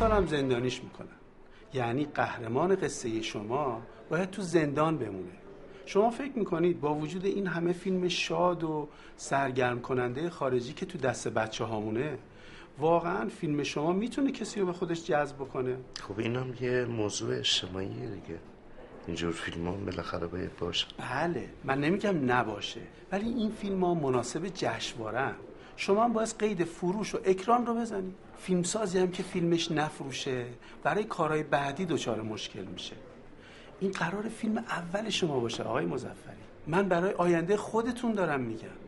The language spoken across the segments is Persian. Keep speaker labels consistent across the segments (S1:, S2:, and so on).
S1: سه سالم زندانیش می‌کنن. یعنی قهرمان قصه شما باید تو زندان بمونه. شما فکر می‌کنید با وجود این همه فیلم شاد و سرگرم کننده خارجی که تو دست بچه هامونه واقعا فیلم شما می‌تونه کسی رو به خودش جذب بکنه؟
S2: خب اینم یه موضوع اجتماعیه دیگه. اینجور فیلم ها بالاخره باید باشه.
S1: بله من نمیگم نباشه ولی این فیلم ها مناسب جشنواره شما هم باید قید فروش و اکران رو بزنید. فیلمسازی هم که فیلمش نفروشه برای کارهای بعدی دچار مشکل میشه. این قرار فیلم اول شما باشه آقای مزفری من برای آینده خودتون دارم میگم.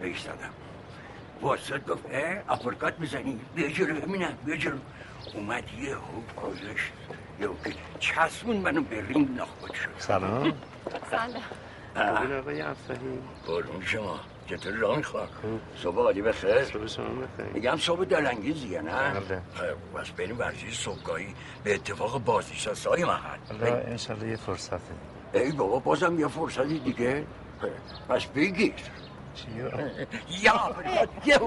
S3: بهش زدم. واسط گفت اه آپرکات می‌زنی؟ بیا جلو ببینم بیا جلو. اومد یه خوب گذاشت یه که چسبون منو به رینگ نخود شد.
S2: سلام.
S4: سلام.
S2: خوبین آقای افسحی
S3: قربون شما. چطور راه می‌خواه صبح عالی بخیر.
S2: صبح شما بخیر.
S3: میگم صبح دلنگیزیه نه؟
S2: بله.
S3: خب، بس بریم ورزش صبحگاهی. به اتفاق بازنشسته های محل
S2: حالا انشالله یه فرصته
S3: ای بابا بازم یه فرصتی دیگه. پس بگیر؟ یا یه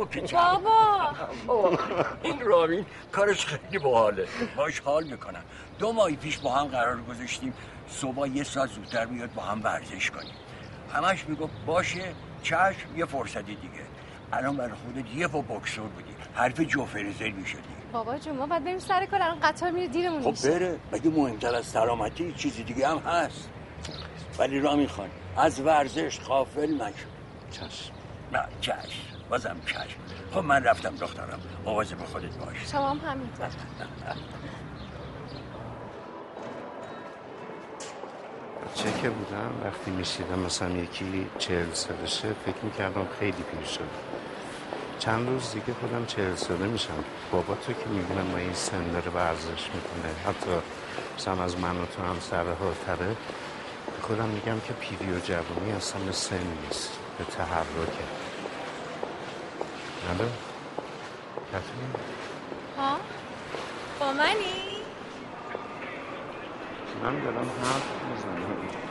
S4: بابا.
S3: این رامین کارش خیلی باحاله. باش حال می‌کنم. دو ماهی پیش با هم قرار گذاشتیم. صبح یه ساعت زودتر میاد با هم ورزش کنیم. همش می‌گفت باشه چشم یه فرصتی دیگه. الان برای خودت یه پا بکسور بودی. حرف جوفرزل می‌شدی.
S4: بابا جون ما باید بریم سر کار. الان قطار میره دیرمون
S3: خب
S4: میشه.
S3: بره. مگه مهمتر از سلامتی چیزی دیگه هم هست؟ ولی رامین خان از ورزش غافل نشو.
S2: چشم.
S3: نه چشم. بازم چشم. خب من رفتم دخترم. مواظب خودت باش.
S4: شما هم همینطور.
S2: چه که بودم وقتی میشیدم مثلا یکی چهل سالشه فکر می‌کردم خیلی پیر شد چند روز دیگه خودم چهل ساله میشم. بابا تو که می‌بینم ما این سن داره ورزش می‌کنه. حتی مثلا از من و تو هم سرحالتره. به خودم میگم که پیری و جوانی اصلا سن نیست به تحرکه. الو کتونی؟
S4: ها؟ با منی؟
S2: من دارم حرف می‌زنم.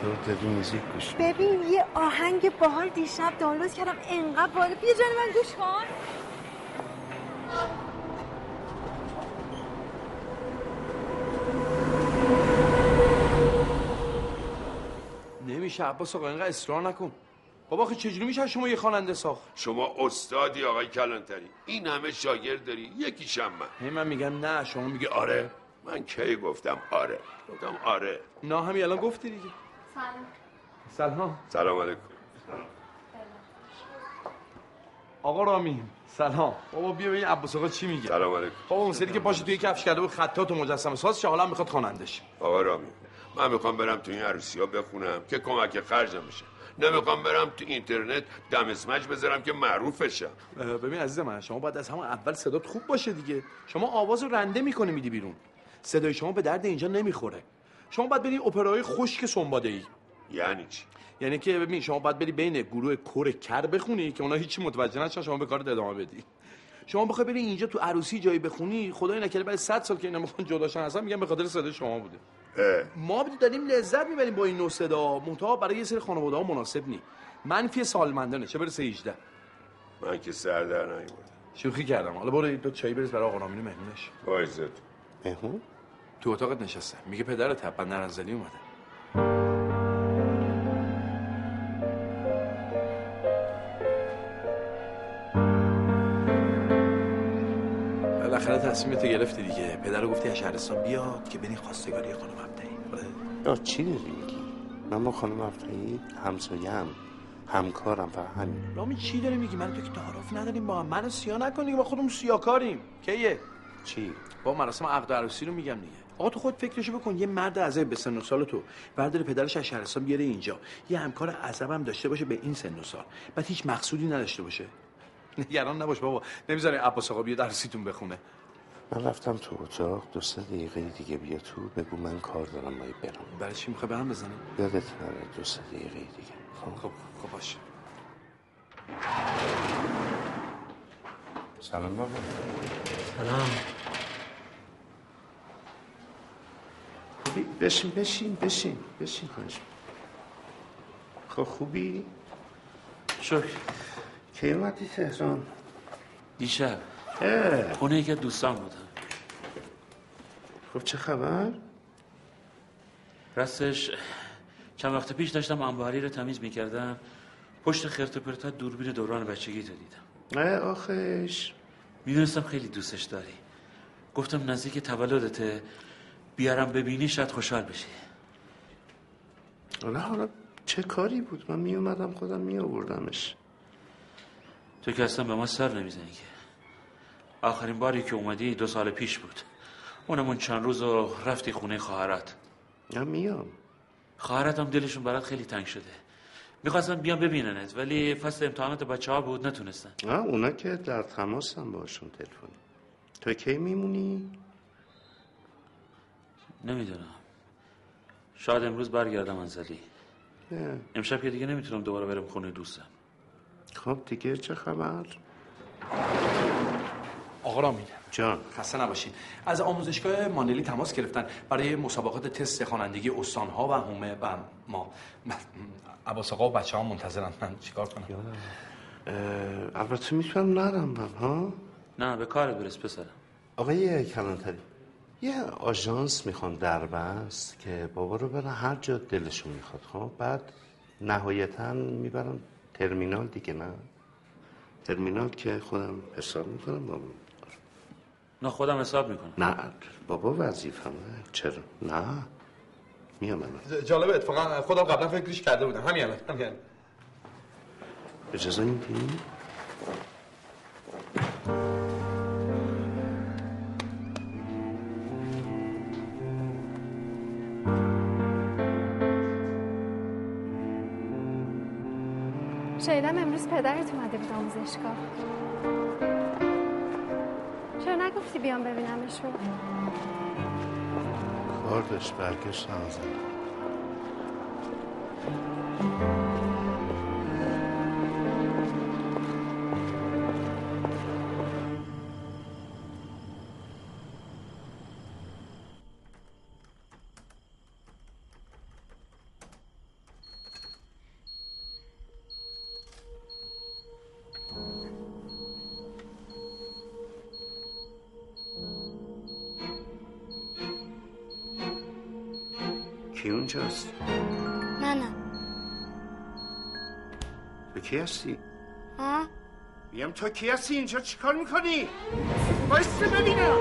S2: تو داری موزیک گوش
S4: ببین یه آهنگ باحال دیشب دانلود کردم. انقدر باحال. بیا جان من گوش کن.
S5: نمیشه عباس آقا اینقدر اصرار نکن. بابا آخه چجوری میشه شما یه خواننده ساخت؟
S6: شما استادی آقای کلانتری. این همه شاگرد داری یکیشم من.
S5: هی من میگم نه شما میگه آره.
S6: من کی گفتم آره؟ گفتم آره.
S5: نه همین الان گفتی دیگه.
S4: سلام.
S5: سلام.
S6: سلام علیکم.
S5: آقا رامین سلام. بابا بیا ببین عباس آقا چی میگه.
S6: سلام علیکم.
S5: بابا اون سری که پاشو توی کفش کرده بود خطات و مجسمه ساز شه حالا می‌خواد خواننده شه
S6: آقا رامی من می‌خوام برم تو این عروسی ها بخونم که کمک خرجم بشه. نمی‌خوام برم تو اینترنت دم اسمج بذارم که معروف بشم.
S5: ببین عزیز من شما باید از همون اول صدات خوب باشه دیگه. شما آواز رو رنده می‌کنی میدی بیرون. صدای شما به درد اینجا نمی‌خوره. شما باید بری اپرای خشک سنباده ای
S6: یعنی چی؟
S5: یعنی که ببین شما باید بری بین گروه کور کر بخونی که اونا هیچی متوجه نشن شما به کارت ادامه بدی. شما بخوای بری اینجا تو عروسی جایی بخونی خدای نکرده بعد 100 سال که اینا می‌خوان جداشن اصلا میگن به خاطر صدای شما بوده.
S6: اه،
S5: ما داریم لذت می‌بریم با این نوع صدا. منتها برای یه سری خانواده ها مناسب نی. منفی سالمندانه. چه برسه 18
S6: من که سر در
S5: شوخی کردم. حالا برو دو چای بریز برای آقا رامین مهمونش.
S6: با عزت
S2: مهمون؟
S5: تو اتاقت نشسته. میگه پدرت حتما نرنزلی اومده. بالاخره تصمیمت گرفتی دیگه. پدر گفتی از شهرستان بیاد که برین خواستگاری خانم آره.
S2: یا چی داری میگی؟ من با خانم افتایی همسایم همکارم فقط همین.
S5: رامین چی داری میگی؟ من تو که تعارف نداریم با هم. منو سیا نکنی با خودمون سیاکاریم. کیه؟
S2: چی؟
S5: با مراسم عقد و عروسی رو میگم دیگه. آقا تو خود فکرشو بکن یه مرد عزب به سن و سال تو. برداره پدرش از شهرستان بیاره اینجا. یه همکار عزب هم داشته باشه به این سن و سال. بعد هیچ مقصودی نداشته باشه. نگران نباش بابا. نمی‌ذاره عباس آقا بیاد عروسیتون بخونه.
S2: من رفتم تو اتاق. دو سه دقیقه دیگه بیا تو. بگو من کار دارم باید برم.
S5: برای چی می‌خوای برام بزنی؟
S2: یادت نره دو سه دقیقه دیگه. خب
S5: خب خب باشه.
S2: سلام بابا.
S7: سلام.
S2: بشین بشین بشین بشین خواهش خب خوبی؟
S7: شکر.
S2: کی اومدی تهران؟
S7: دیشب.
S2: اه،
S7: خونه یکی دوستان بودم
S2: خب چه خبر؟
S7: راستش چند وقت پیش داشتم انباری رو تمیز می‌کردم. پشت خرت و پرتا دوربین دوران بچگی تو دیدم.
S2: اه آخش.
S7: می‌دونستم خیلی دوستش داری. گفتم نزدیک تولدته. بیارم ببینی شاید خوشحال بشی.
S2: حالا حالا چه کاری بود؟ من می اومدم خودم می آوردمش.
S7: تو که اصلا به ما سر نمی‌زنی که. آخرین باری که اومدی دو سال پیش بود. اونم اون چند روز رو رفتی خونه خواهرات.
S2: من میام.
S7: هم دلشون برات خیلی تنگ شده. می‌خواستم بیام ببیننت ولی فصل امتحانات بچه ها بود نتونستن.
S2: آه اونا که در تماسم باشون تلفنی. تو کی میمونی؟
S7: نمی‌دونم. شاید امروز برگردم انزلی.
S2: اه،
S7: امشب که دیگه نمی‌تونم دوباره برم خونه دوستم.
S2: خب دیگه چه خبر؟
S5: آقا رامین.
S2: جان.
S5: خسته نباشین از آموزشگاه ماندلی تماس گرفتن برای مسابقات تست خوانندگی استانها و حومه و ما. عباس آقا و بچه ها منتظرن. من چیکار کنم؟
S2: البته می‌تونم نرم ها؟
S7: نه به کار برس پسرم.
S2: آقای کلانتری. یه آژانس می‌خوان در بست که بابا رو برن هر جا دلشون می‌خواد. خب بعد نهایتا می‌برن ترمینال دیگه نه؟ ترمینال که خودم حساب می‌کنم بابا.
S7: نه خودم حساب می‌کنم.
S2: نه بابا وظیفمه. چرا؟ نه. میام الان.
S5: جالبه اتفاقا خودم قبلا فکرش کرده بودم. همین الان همین.
S2: اجازه میدی؟
S4: شنیدم امروز پدرت اومده بود آموزشگاه. چرا نگفتی بیام ببینمشون؟
S2: داشت برگشت کی هستی؟
S8: ها
S2: میگم تو کی هستی اینجا چیکار می‌کنی؟ بایسته ببینم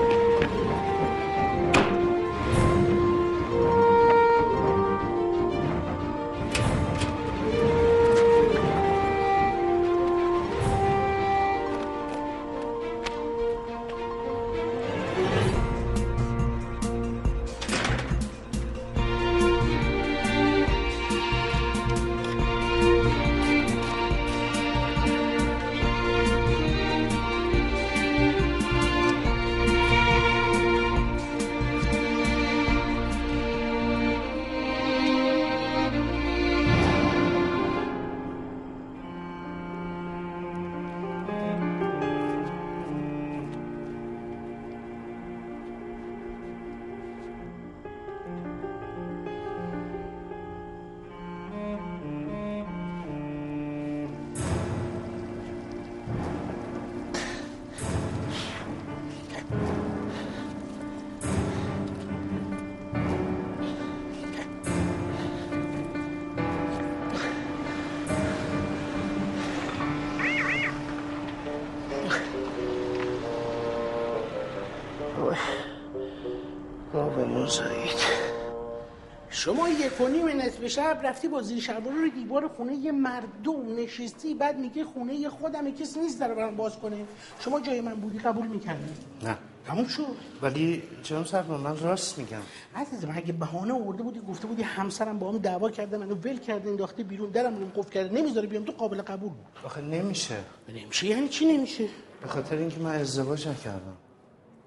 S9: نصف شب رفتی با زیر شلوار رو دیوار خونه یه مردم نشستی بعد میگه خونه خودم کسی نیست در برام باز کنه. شما جای من بودی قبول می‌کردی
S2: نه.
S9: تموم شد.
S2: ولی جناب سربان من راست میگم؟
S9: عزیزم اگه بهانه آورده بودی گفته بودی همسرم با هم دعوا کرده منو ول کرده انداخته بیرون درم رو قفل کرده نمی‌ذاره بیام تو قابل قبول. بود
S2: آخه نمیشه.
S9: نمیشه یعنی چی نمیشه؟
S2: به خاطر اینکه من ازدواج نکردم.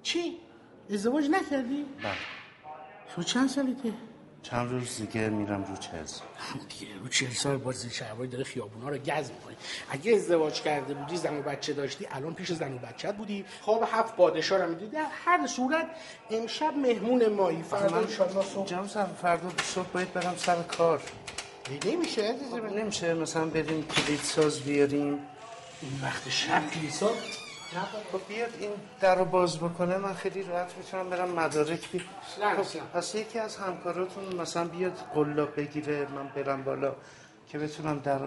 S9: چی؟ ازدواج نکردی؟
S2: بله.
S9: تو چند سالته؟
S2: چند روز دیگه میرم رو چهل سال.
S9: دیگه رو چهل سال باز این شهرهای داره خیابونا رو گز می‌کنی اگه ازدواج کرده بودی زن و بچه داشتی الان پیش زن و بچت بودی. خواب هفت پادشاه رو می‌دیدی. در هر صورت امشب مهمون مایی فردا انشالله صبح
S2: سربان فردا صبح باید برم سر کار.
S9: نمیشه عزیزم.
S2: نمیشه. مثلا بریم کلید ساز بیاریم.
S9: این وقت شب کلیسا
S2: خب بیاد این در رو باز بکنه من خیلی راحت می‌تونم برم مدارک بی خب پس یکی از همکاراتون مثلا بیاد قلاب بگیره من برم بالا که بتونم در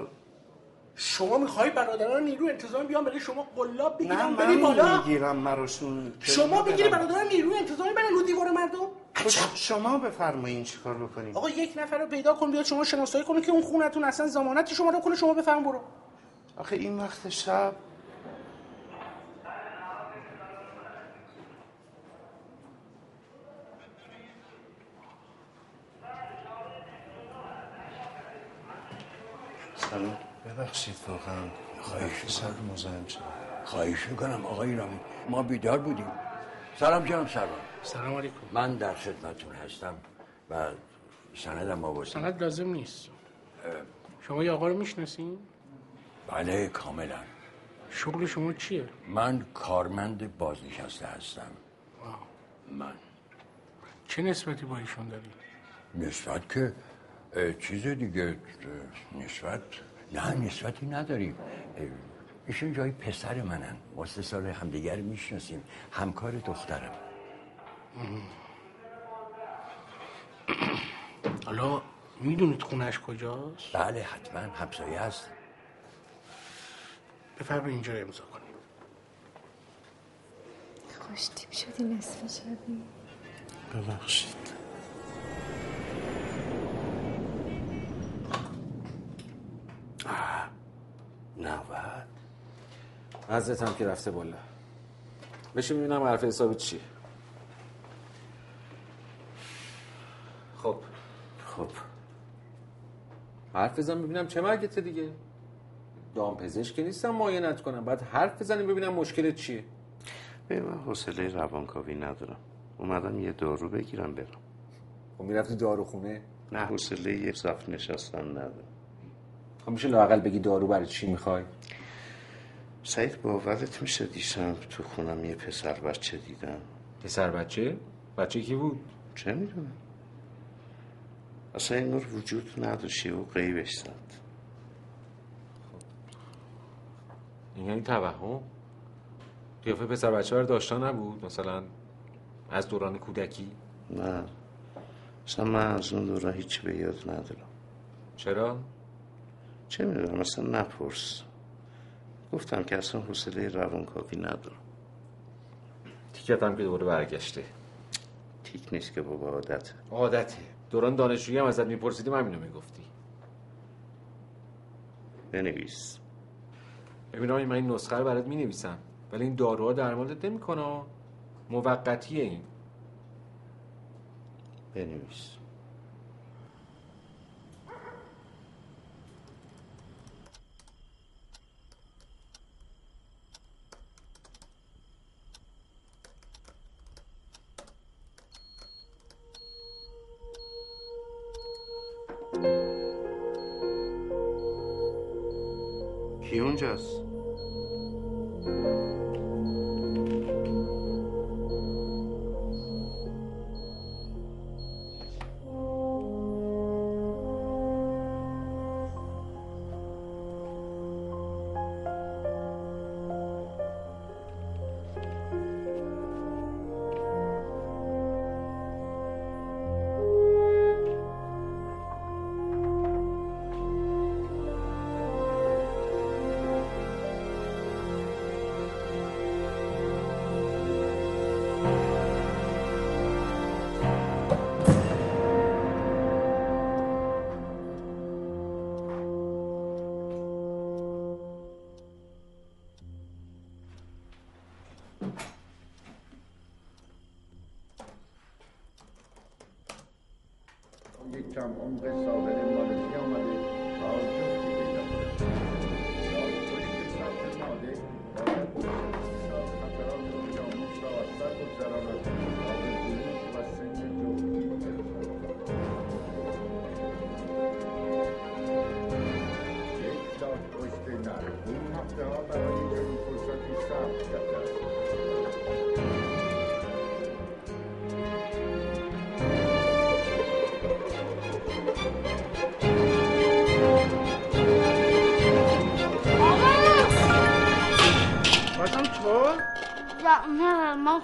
S9: شما می‌خوای برادران نیرو انتظام بیان برای شما قلاب
S2: نه
S9: بگیرن بری
S2: من
S9: بالا.
S2: می‌گیرم مراشون
S9: شما. بگیری برادران نیرو انتظامی برن رو دیوار مردم؟
S2: خب شما بفرمایین چیکار بکنیم.
S9: آقا یک نفر رو پیدا کن بیاد شما شناسایی کنه که اون خونتون اصلا ضمانت شما رو کنه شما بفهم برو.
S2: آخه این وقت شب سلام ببخشید واقعا.
S3: خواهش
S2: سر مزاحم شدم
S3: خواهش می‌کنم آقای رامی ما بیدار بودیم. سلام جناب سربان
S9: سلام علیکم.
S3: من در خدمتون هستم و سندم آوردم
S9: سند لازم نیست. شما یه آقا رو می‌شناسین؟
S3: بله کاملا.
S9: شغل شما چیه؟
S3: من کارمند بازنشسته هستم. من.
S9: چه نسبتی با ایشون داری
S3: نسبت که چیز دیگه نسبت نه نسبتی نداریم. ایشون جای پسر منن ما سه سال همدیگر می‌شناسیم. همکار دخترم.
S9: حالا می‌دونید خونش کجاست؟
S3: بله حتما همسایه هست
S9: بفرمایید اینجا رو امضا کنید
S4: خوشتیب شدی نصف شبی
S2: ببخشید. نود.
S10: حضرت هم که رفته بالا. بشین ببینم حرف حسابی چیه. خب.
S2: خب.
S10: حرف بزن ببینم چه مرگته دیگه. دام پزشک که نیستم معاینت کنم. بعد حرف بزنیم ببینم مشکلت چیه.
S2: به من حوصله روانکاوی ندارم. اومدم یه دارو بگیرم برم.
S10: خب می‌رفتی داروخونه؟
S2: نه حوصله یه صف نشستن ندارم.
S10: خب میشه لاقل بگی دارو برای چی می‌خوای؟
S2: سعید باورت میشه دیشب تو خونم یه پسر بچه دیدم.
S10: پسر بچه؟ بچه کی بود؟
S2: چه می‌دونم. اصلا انگار وجود نداشتی و قیبش زد.
S10: این یعنی توهم؟ قیافه پسر بچه رو داشته نبود؟ مثلا از دوران کودکی؟
S2: نه. اصلا من از اون دوران هیچی به یاد ندارم.
S10: چرا؟
S2: چه می‌دونم اصلا نپرس. گفتم که اصلا حوصله روانکاوی ندارم.
S10: تیکت هم که دوباره برگشته.
S2: تیک نیست که بابا عادته.
S10: عادته. دوران دانشجویی هم ازت میپرسیدیم همینو می‌گفتی.
S2: بنویس.
S10: ببین آقای من این نسخه رو برات می‌نویسم ولی این داروها درمانت نمی‌کنه. موقتیه این.
S2: بنویس. کی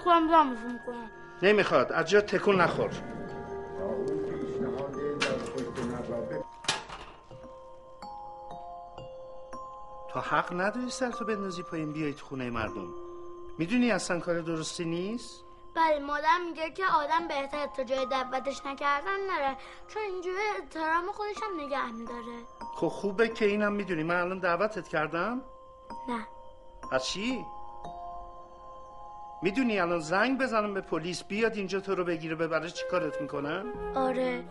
S8: خودم زمش می‌کنم.
S11: نمی‌خواد. از جا تکون نخور.
S12: تا.
S2: تو حق نداری سرتو بندازی پایین بیای تو خونه مردم. می‌دونی اصلا کار درستی نیست؟
S8: بله مادر میگه که آدم بهتر تا جای دعوتش نکردن نره. چون اینجوری احترام خودش هم نگه میداره.
S2: خب خوبه که اینم می‌دونی. من الان دعوتت کردم؟
S8: نه.
S2: از چی؟ می‌دونی الان زنگ بزنم به پلیس بیاد اینجا تو رو بگیره ببره چی کارت می‌کنن
S8: آره.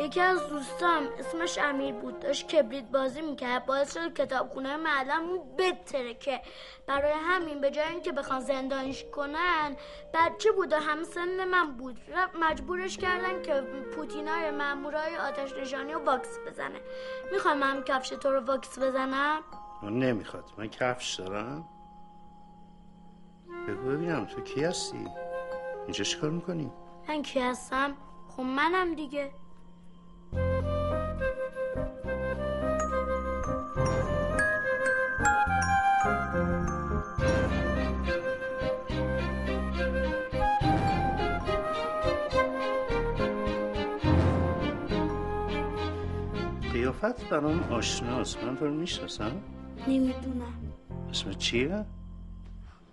S8: یکی از دوستام اسمش امیر بود داشت کبریت بازی می‌کرد باعث شد کتابخونه معلم بتره که برای همین به جای اینکه بخوان زندانش کنن بچه بود و هم سن من بود. مجبورش کردن که پوتینای مامورای آتش نشانی و واکس بزنه. می‌خوام هم کفش تو رو واکس بزنم؟
S2: من نمی‌خواد. من کفش دارم. بگو ببینم تو کی هستی؟ اینجا چیکار می‌کنی؟
S8: من کی هستم؟ خب منم دیگه.
S2: قیافت برام آشناست. من تو رو می‌شناسم؟
S8: نمی‌دونم.
S2: اسم چیه؟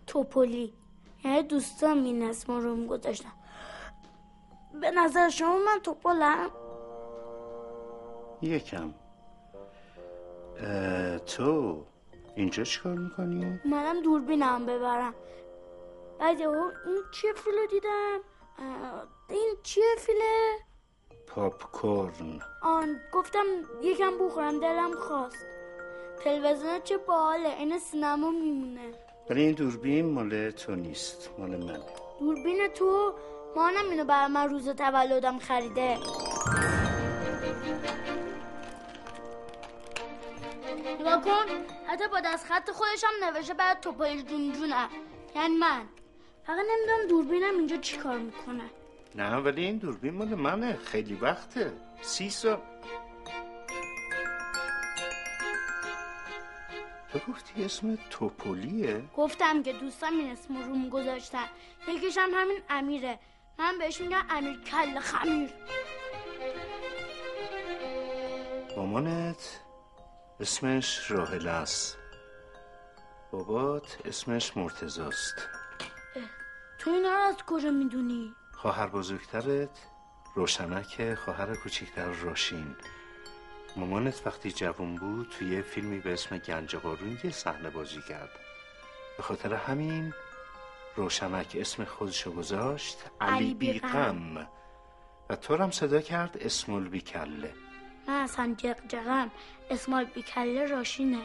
S8: توپولی یعنی دوستان این اسم رو گذاشتن. به نظر شما من توپلم؟
S2: یکم. تو اینجا چیکار می‌کنی؟
S8: منم دوربینم ببرم. بعد این چیه فیلو دیدم؟ این چیه فیله؟
S2: پاپ کورن
S8: آن گفتم یکم بخورم دلم خواست. تلویزیون چه باحاله این سینما میمونه.
S2: ولی این دوربین مال تو نیست مال من.
S8: دوربین تو؟ مانم اینو برای من روز تولدم خریده. نگاه کن حتی با دست خط خودش هم نوشته برای توپای جون جونم یعنی من. فقط نمی‌دونم دوربینم اینجا چی کار می‌کنه.
S2: نه ولی این دوربین مال منه. خیلی وقته. سی سال تو گفتی اسم توپولیه
S8: گفتم که دوستم این اسم روم گذاشتن. یکیش هم همین امیره. من بهش میگم امیر کل خمیر.
S2: مامانت اسمش راهله است. بابات اسمش مرتزاست
S8: تو اینا رو از کجا می‌دونی؟
S2: خواهر بزرگترت روشنک خواهر کوچکتر راشین. مامانت وقتی جوان بود توی یه فیلمی به اسم گنج قارون یه صحنه بازی کرد. به خاطر همین روشنک اسم خودشو گذاشت علی.
S8: بیغم.
S2: و تو هم صدا کرد اسمول بیکله.
S8: من اصلا جقجقم اسمال بیکله راشینه.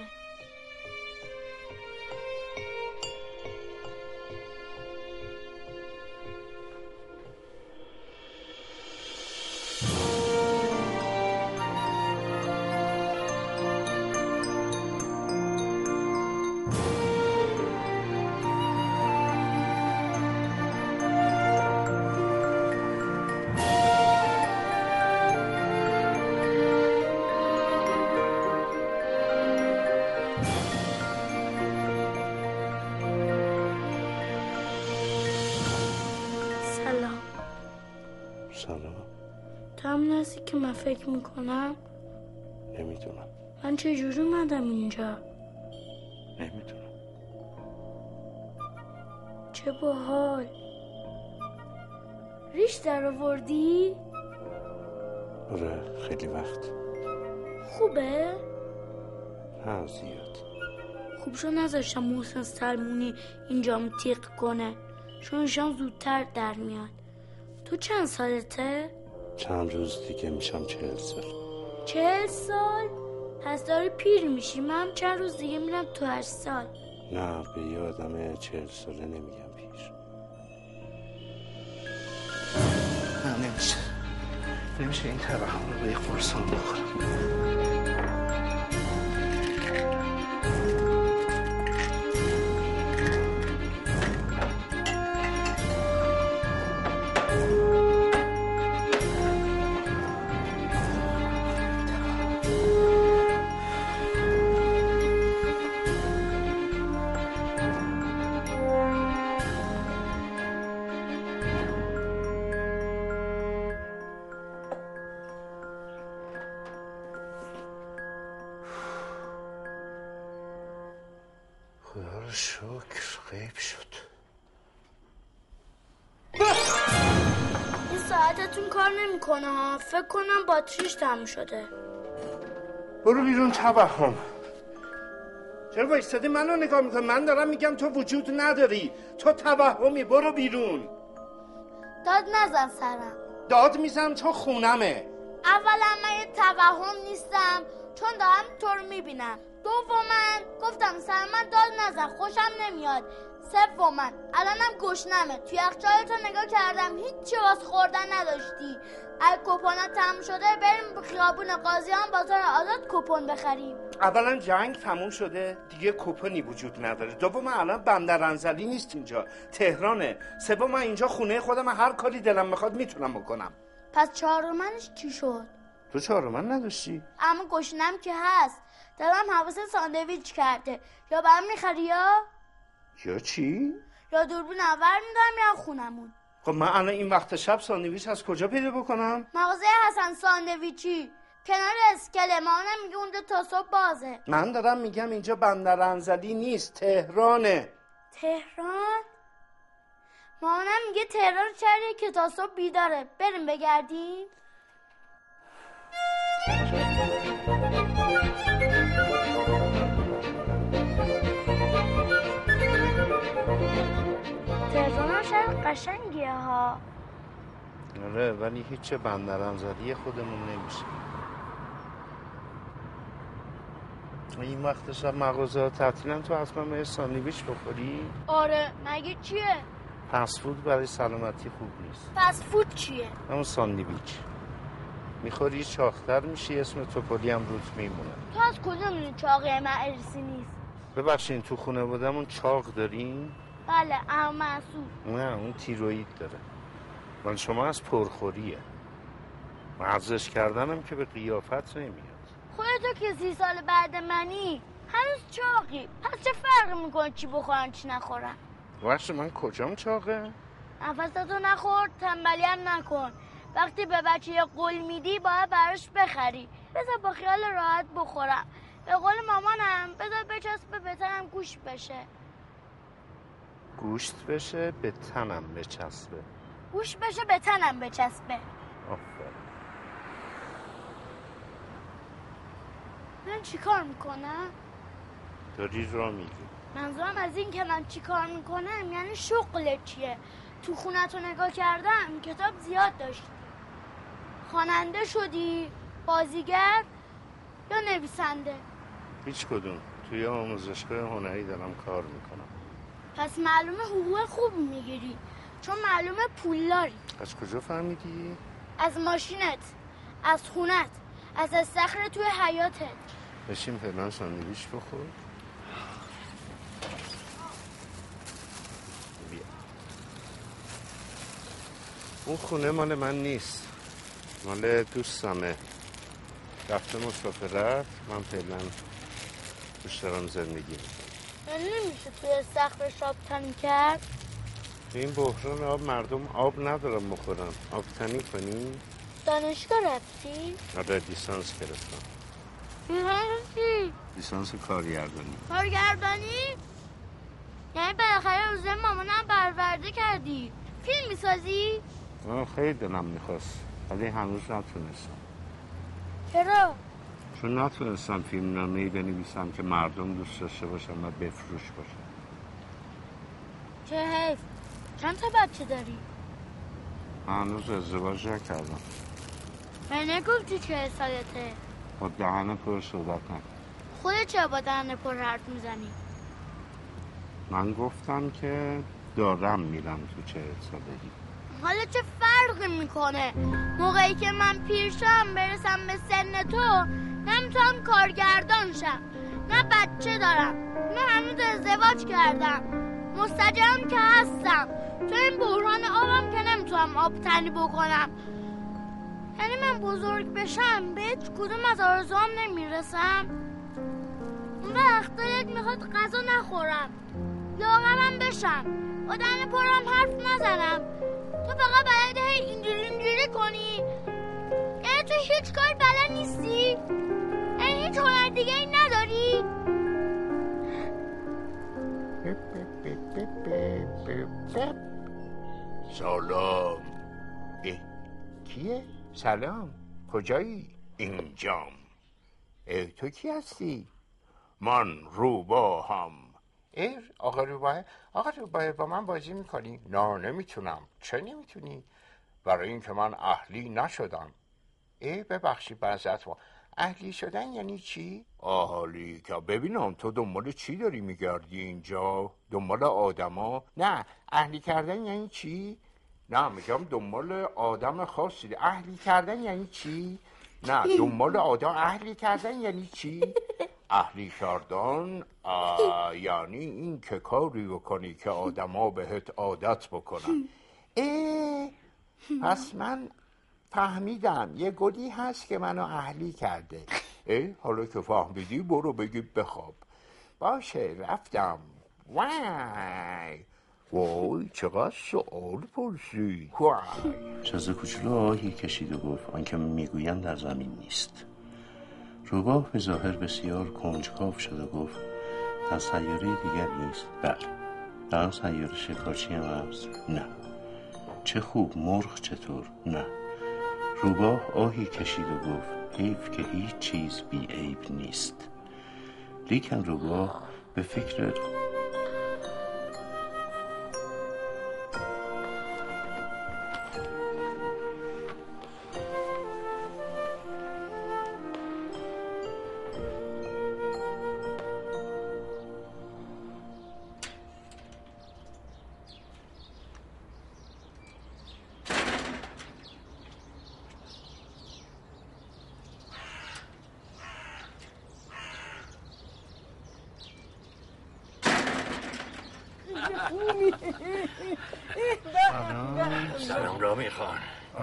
S8: فکر می‌کنم.
S2: نمی‌دونم.
S8: من چجوری اومدم اینجا؟
S2: نمی‌دونم.
S8: چه باحال. ریش در آوردی؟
S2: آره خیلی وقت.
S8: خوبه؟
S2: نه زیاد.
S8: خوب شو نذاشتم محسن سلمونی اینجا تیق کنه. چون زودتر در میاد. تو چند سالته؟
S2: چند روز دیگه میشم چهل سال.
S8: چهل سال؟ پس داری پیر میشی. من چند روز دیگه میرم تو هشت سال.
S2: نه به یه آدم چهل ساله نمیگم پیر. نه نمیشه. نمیشه این توهم رو به یه قرصان بخورم.
S8: باتریش تموم شده.
S13: برو بیرون توهم چرا وایستادی؟ منو نگاه می‌کنی. من دارم میگم تو وجود نداری. تو توهمی برو بیرون.
S8: داد نزن سرم.
S13: داد میزن تو خونمه.
S8: اولا من یه توهم نیستم. چون دارم تو رو می‌بینم. دوما گفتم سر من داد نزن. خوشم نمیاد. سوما الانم گشنمه. توی یخچال تو نگاه کردم هیچی واسه خوردن نداشتی. اگه کپونات تموم شده بریم به خیابون قاضیان بازار آزاد کپون بخریم.
S13: اولا جنگ تموم شده دیگه کپنی وجود نداره. دوم الان بندر انزلی نیست اینجا. تهرانه. سوم من اینجا خونه خودم هر کاری دلم بخواد می‌تونم بکنم.
S8: پس چهارمنش چی شد؟
S13: تو چهارم من نداشتی؟
S8: اما گشنم که هست. دلم حواس ساندویچ کرده. یا برم می‌خری یا؟
S13: یا چی؟
S8: یا دوربین اول میدم یا خونمون.
S13: خب من الان این وقت شب ساندویچ از کجا پیدا بکنم؟
S8: مغازه حسن ساندویچی. کنار اسکله. مامانم میگه اونجا تا صبح بازه.
S13: من دارم میگم اینجا بندر انزلی نیست تهرانه.
S8: تهران؟ مامانم میگه تهران شهریه که تا صبح بیداره. بریم بگردیم. قشنگیه ها.
S2: آره ولی هیچ بندر انزلی خودمون نمیشه این وقت شب مغازه ها تعطیلن تو حتما به ساندویچ بخوری؟
S8: آره مگه چیه؟
S2: فود برای سلامتی خوب نیست.
S8: فود چیه؟
S2: همون ساندویچ. می‌خوری چاختر میشی اسم توپلی هم روت میمونه.
S8: تو از کجا می‌دونی چاقی من ارسی نیست؟
S2: ببخشین تو خونه بودمون چاق داریم؟
S8: بله اما محسوب
S2: نه اون تیروید داره. ولی شما از پرخوریه. ورزش کردنم که به قیافت نمیاد.
S8: خودتو که سی سال بعد منی هنوز چاقی. پس چه فرقی می‌کنه چی بخورن چی نخورن
S2: وقت من کجام چاقه؟
S8: نفستو نخور تنبلی هم نکن. وقتی به بچه یه قول میدی باید براش بخری. بذار با خیال راحت بخورم. به قول مامانم بذار بچسبه به تنم گوش بشه.
S2: گوشت بشه به تنم بچسبه.
S8: گوش بشه به تنم بچسبه.
S2: آفرین.
S8: من چیکار می‌کنم؟
S2: داری را میری
S8: منظورم از این که من چیکار می‌کنم یعنی شغل چیه؟ تو خونت رو نگاه کردم کتاب زیاد داشتی. خواننده شدی؟ بازیگر؟ یا نویسنده؟
S2: هیچ کدوم. توی آموزشگاه هنری دارم کار می‌کنم.
S8: پس معلومه حقوق خوب می‌گیری. چون معلومه پولداری
S2: از کجا فهمیدی؟
S8: از ماشینت از خونت از استخر توی حیاتت
S2: بشین فعلا ساندویچ بخور. بیا. اون خونه مال من نیست. مال دوستمه. رفته مسافرت من فعلا توش دارم زندگی.
S8: یعنی نمیشه توی استخر شاب تنی کرد
S2: این بحران آب مردم آب ندارم بخورن آب تنی کنی؟
S8: دانشگاه رفتی؟
S2: آره لیسانس گرفتم
S8: چی؟
S2: لیسانس کارگردانی
S8: کارگردانی؟ یعنی بالاخره روزه مامانم برورده کردی فیلم می‌سازی؟
S2: آه، خیلی دلم می‌خواست ولی هنوز نتونستم
S8: چرا؟
S2: چون نتونستم فیلم نامه بنویسم که مردم دوست داشته باشن و بفروش باشن؟
S8: چه حیف. چند تا بچه داری؟
S2: هنوز ازدواج نکردم.
S8: من نگفتی چه سالته
S2: با دهن پر صحبت نکن.
S8: خودت چرا با دهن پر حرف می‌زنی؟
S2: من گفتم که دارم میرم تو چه سالگی
S8: حالا چه فرقی می‌کنه؟ موقعی که من پیرشم برسم به سن تو نمی‌تونم کارگردان شم. نه بچه دارم. نه هنوز ازدواج کردم. مستجرم که هستم. تو این بحران آبم که نمی‌تونم آب تنی بکنم. یعنی من بزرگ بشم به هیچ کدوم از آرزوام نمی‌رسم؟ اون وقت دلت می‌خواد غذا نخورم. لاغرم بشم. با دهن پرم حرف نزنم. تو فقط بلد هی اینجوری اینجوری کنی. یعنی تو هیچ کار بلد نیستی؟ هیچ هنر دیگه ای نداری
S3: سلام اه، کیه؟ سلام کجایی؟ اینجام اه، تو کی هستی؟ من روبا هم اه آقا روباه آقا روباه با من بازی می‌کنی؟ نه نمی‌تونم چه نمی‌تونی؟ برای اینکه من اهلی نشدم ای ببخشی بعضت ما اهلی شدن یعنی چی؟ اهلی که ببینم تو دنبال چی داری میگردی اینجا؟ دنبال آدما؟ نه اهلی کردن یعنی چی؟ نه میگم دنبال آدم خاصی. اهلی کردن یعنی چی؟ نه دنبال آدم اهلی کردن یعنی چی؟ اهلی کردن یعنی این که کاری بکنی که آدما بهت عادت بکنن اه پس من فهمیدم. یه گلی هست که منو اهلی کرده. اه حالا که فهمیدی؟ برو بگی بخواب. باشه رفتم. وای. وای چقدر سوال پرسی. وای.
S2: شازده کوچولو آهی کشید و گفت آنکه می‌گویند در زمین نیست. روباه به ظاهر بسیار کنجکاو شد و گفت در سیاره دیگر نیست؟ بله. در سیاره شکارچی هم نه. چه خوب مرغ چطور؟ نه. روباه آهی کشید و گفت حیف که هیچ چیز بی عیب نیست. لیکن روباه به فکر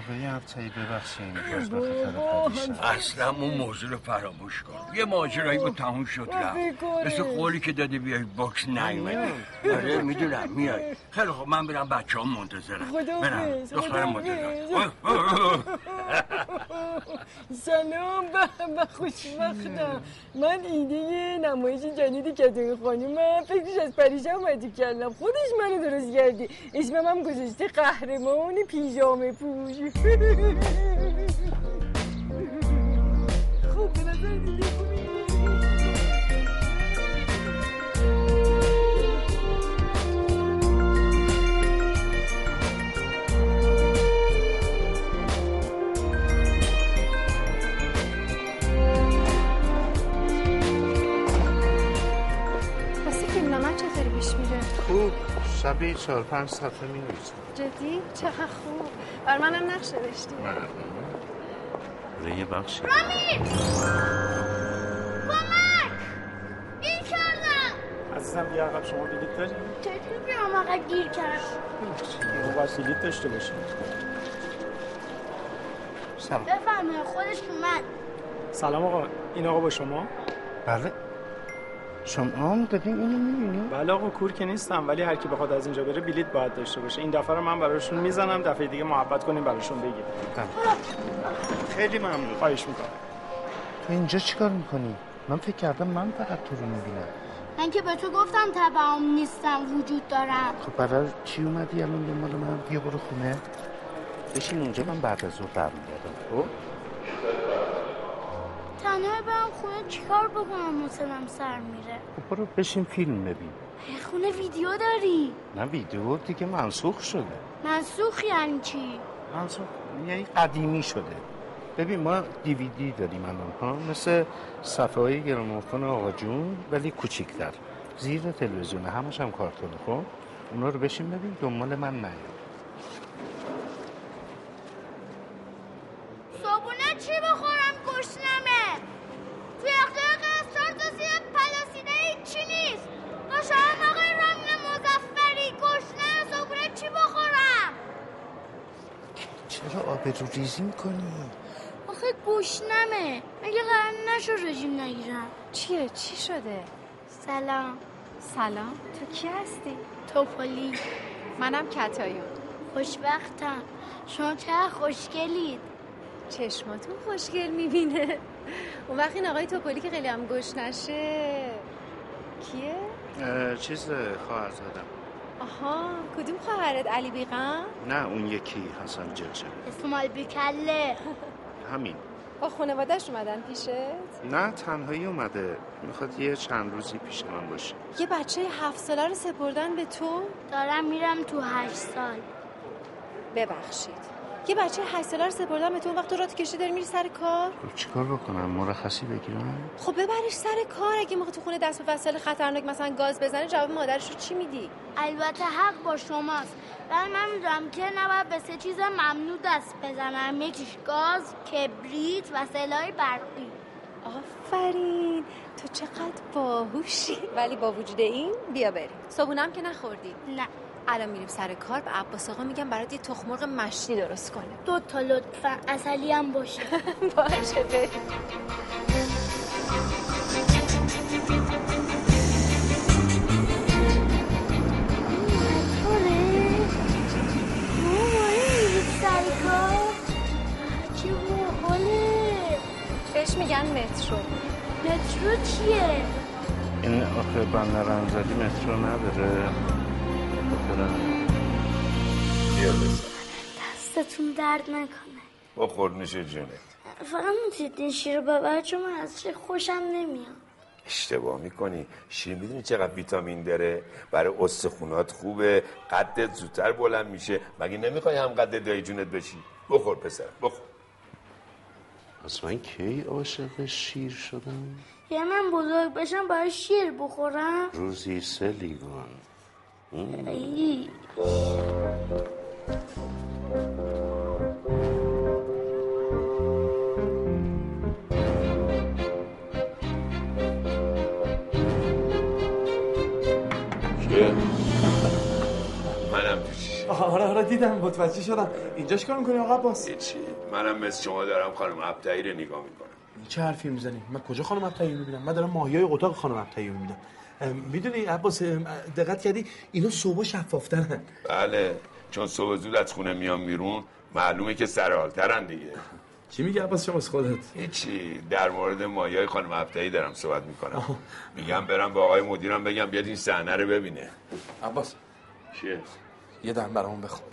S2: آقای ابتایی پریشان.
S3: اصلا اون موضوع رو فراموش کن. یه ماجرایی با تموم شد رفت. مثل قولی که داده بیای باکس نیومدی. آره. می‌دونم میای. خیلی خب من برم بچه هم منتظرم برم. دخترم منتظرم.
S14: سلام به خوشبختم من ایده نمایش جدیدی که این خانومم فکرش از پریشان اومدی کردم. خودش منو درست کردی. اسمم هم گذاشته قهرمان پیژامه پوش.
S2: شبی چهار پنج صفحه می نویسم.
S15: جدی؟ چقدر خوب. بر منم نقش نوشتی.
S2: یه بخشی.
S8: رامین! کمک! گیر کردم
S16: عزیزم بیا عقب شما بلیت داری؟
S8: چطور بیام آقا گیر کردم؟
S16: خب باید بلیت داشته باشی.
S2: سلام.
S8: بفرمایید خودش اومد.
S16: سلام آقا این آقا با شما؟
S2: بله. شما هم دارین اینو می‌بینی؟
S16: بله آقا کور که نیستم ولی هر کی بخواد از اینجا بره بلیت باید داشته باشه. این دفعه رو من براشون می‌زنم دفعه دیگه محبت کنیم براشون بگیر
S2: خیلی ممنون.
S16: خواهش می‌کنم.
S2: تو اینجا چیکار می‌کنی؟ من فکر کردم من فقط تو رو می‌بینم.
S8: من که به تو گفتم تبعم نیستم وجود دارم.
S2: خب برای چی اومدی الان دنبال من؟ بیا برو خونه. بشین اونجا من بعد از ظهر برمیگردم خب؟
S8: تنها برم خونه چیکار بکنم؟ حوصلم سر میره.
S2: خب برو بشین فیلم ببین.
S8: خونه ویدیو داری؟
S2: نه ویدیو دیگه منسوخ شده.
S8: منسوخ یعنی چی؟
S2: منسوخ یعنی قدیمی شده. ببین ما دیویدی داریم الان ها؟ مثل صفحه های گرامافون آقا جون ولی کوچیکتر. زیر تلویزیون همش هم کارتونه خب؟ اونا رو بشین ببین دنبال من نیا.
S8: صبونه چی بخورم؟ گشنمه
S2: چرا آبرو ریزی می‌کنی؟
S8: آخه گشنمه مگه قرار نشو رژیم نگیرم.
S4: چیه؟ چی شده؟
S8: سلام.
S4: سلام. تو کی هستی؟
S8: توپلی.
S4: منم کتایون.
S8: خوشبختم. شما چه خوشگلید.
S4: چشماتون خوشگل می‌بینه. اون وقت این آقای توپلی که خیلی هم گوش نشه. کیه؟
S2: چیز خواهر زدم
S4: آها کدوم خواهرت علی بیغم؟
S2: نه اون یکی حسن جرجر
S8: اسمال بیکله.
S2: همین.
S4: با خانوادهش اومدن پیشت؟
S2: نه تنهایی اومده. می‌خواد یه چند روزی پیش من باشه.
S4: یه بچه هفت ساله رو سپردن به تو؟
S8: دارم میرم تو هشت سال.
S4: ببخشید. یه بچه هشت ساله رو سپردن به تو وقت تو رات کشی داری میری سر کار؟
S2: خب چیکار بکنم؟ مرخصی بگیرم؟
S4: خب ببرش سر کار اگه موقع تو خونه دست به وسایل خطرناک مثلا گاز بزنه جواب مادرش رو چی میدی؟
S8: البته حق با شماست. ولی من می‌دونم که نباید به سه چیز ممنوع دست بزنم. یکیش گاز کبریت و سلاح برقی.
S4: آفرین. تو چقدر باهوشی. ولی با وجود این بیا بریم. صبونم که نخوردی.
S8: نه.
S4: الان میریم سر کار به عباس آقا میگم برات یه تخم مرغ مشتی درست کنه.
S8: دو تا لطفا اصلی هم باشه.
S4: باشه بریم. بهش میگن مترو.
S8: مترو چیه؟
S2: این آخه بندر انزلی مترو نداره.
S6: بیا
S8: دستتون درد نکنه.
S6: بخور میشه جونت.
S8: فقط می‌تونید این شیر رو ببر چون من از شیر خوشم نمیاد.
S6: اشتباه می‌کنی. شیر می‌دونی چقدر ویتامین داره؟ برای استخونات خوبه. قدت زودتر بلند میشه. مگه نمی‌خوای هم قد دایی جونت بشی؟ بخور پسر بخور.
S2: از من کی عاشق شیر شدم؟
S8: یه من بزرگ بشم برای شیر بخورم؟
S2: روزی سه لیوان.
S5: آره آره دیدم متوجه شدم. اینجاش کار می‌کنی آقا عباس؟
S6: چی؟ منم مثل شما دارم خانم ابتهی رو نگاه می‌کنم.
S5: چه حرفی می‌زنی؟ من کجا خانم ابتهی می‌بینم؟ من دارم ماهیای اتاق خانم ابتهی می‌بینم. می‌دونی عباس دقت کردی؟ اینا صبح شفافترن.
S6: بله چون صبح زود از خونه میام بیرون معلومه که سرحالترن دیگه.
S5: چی میگه عباس شما از خودت؟
S6: هیچی در مورد مایای خانم ابتهی دارم صحبت می‌کنم. میگم برم با آقای مدیرم بگم بیاد این صحنه رو ببینه.
S5: عباس.
S6: چیه؟
S5: یه دم برامون بخون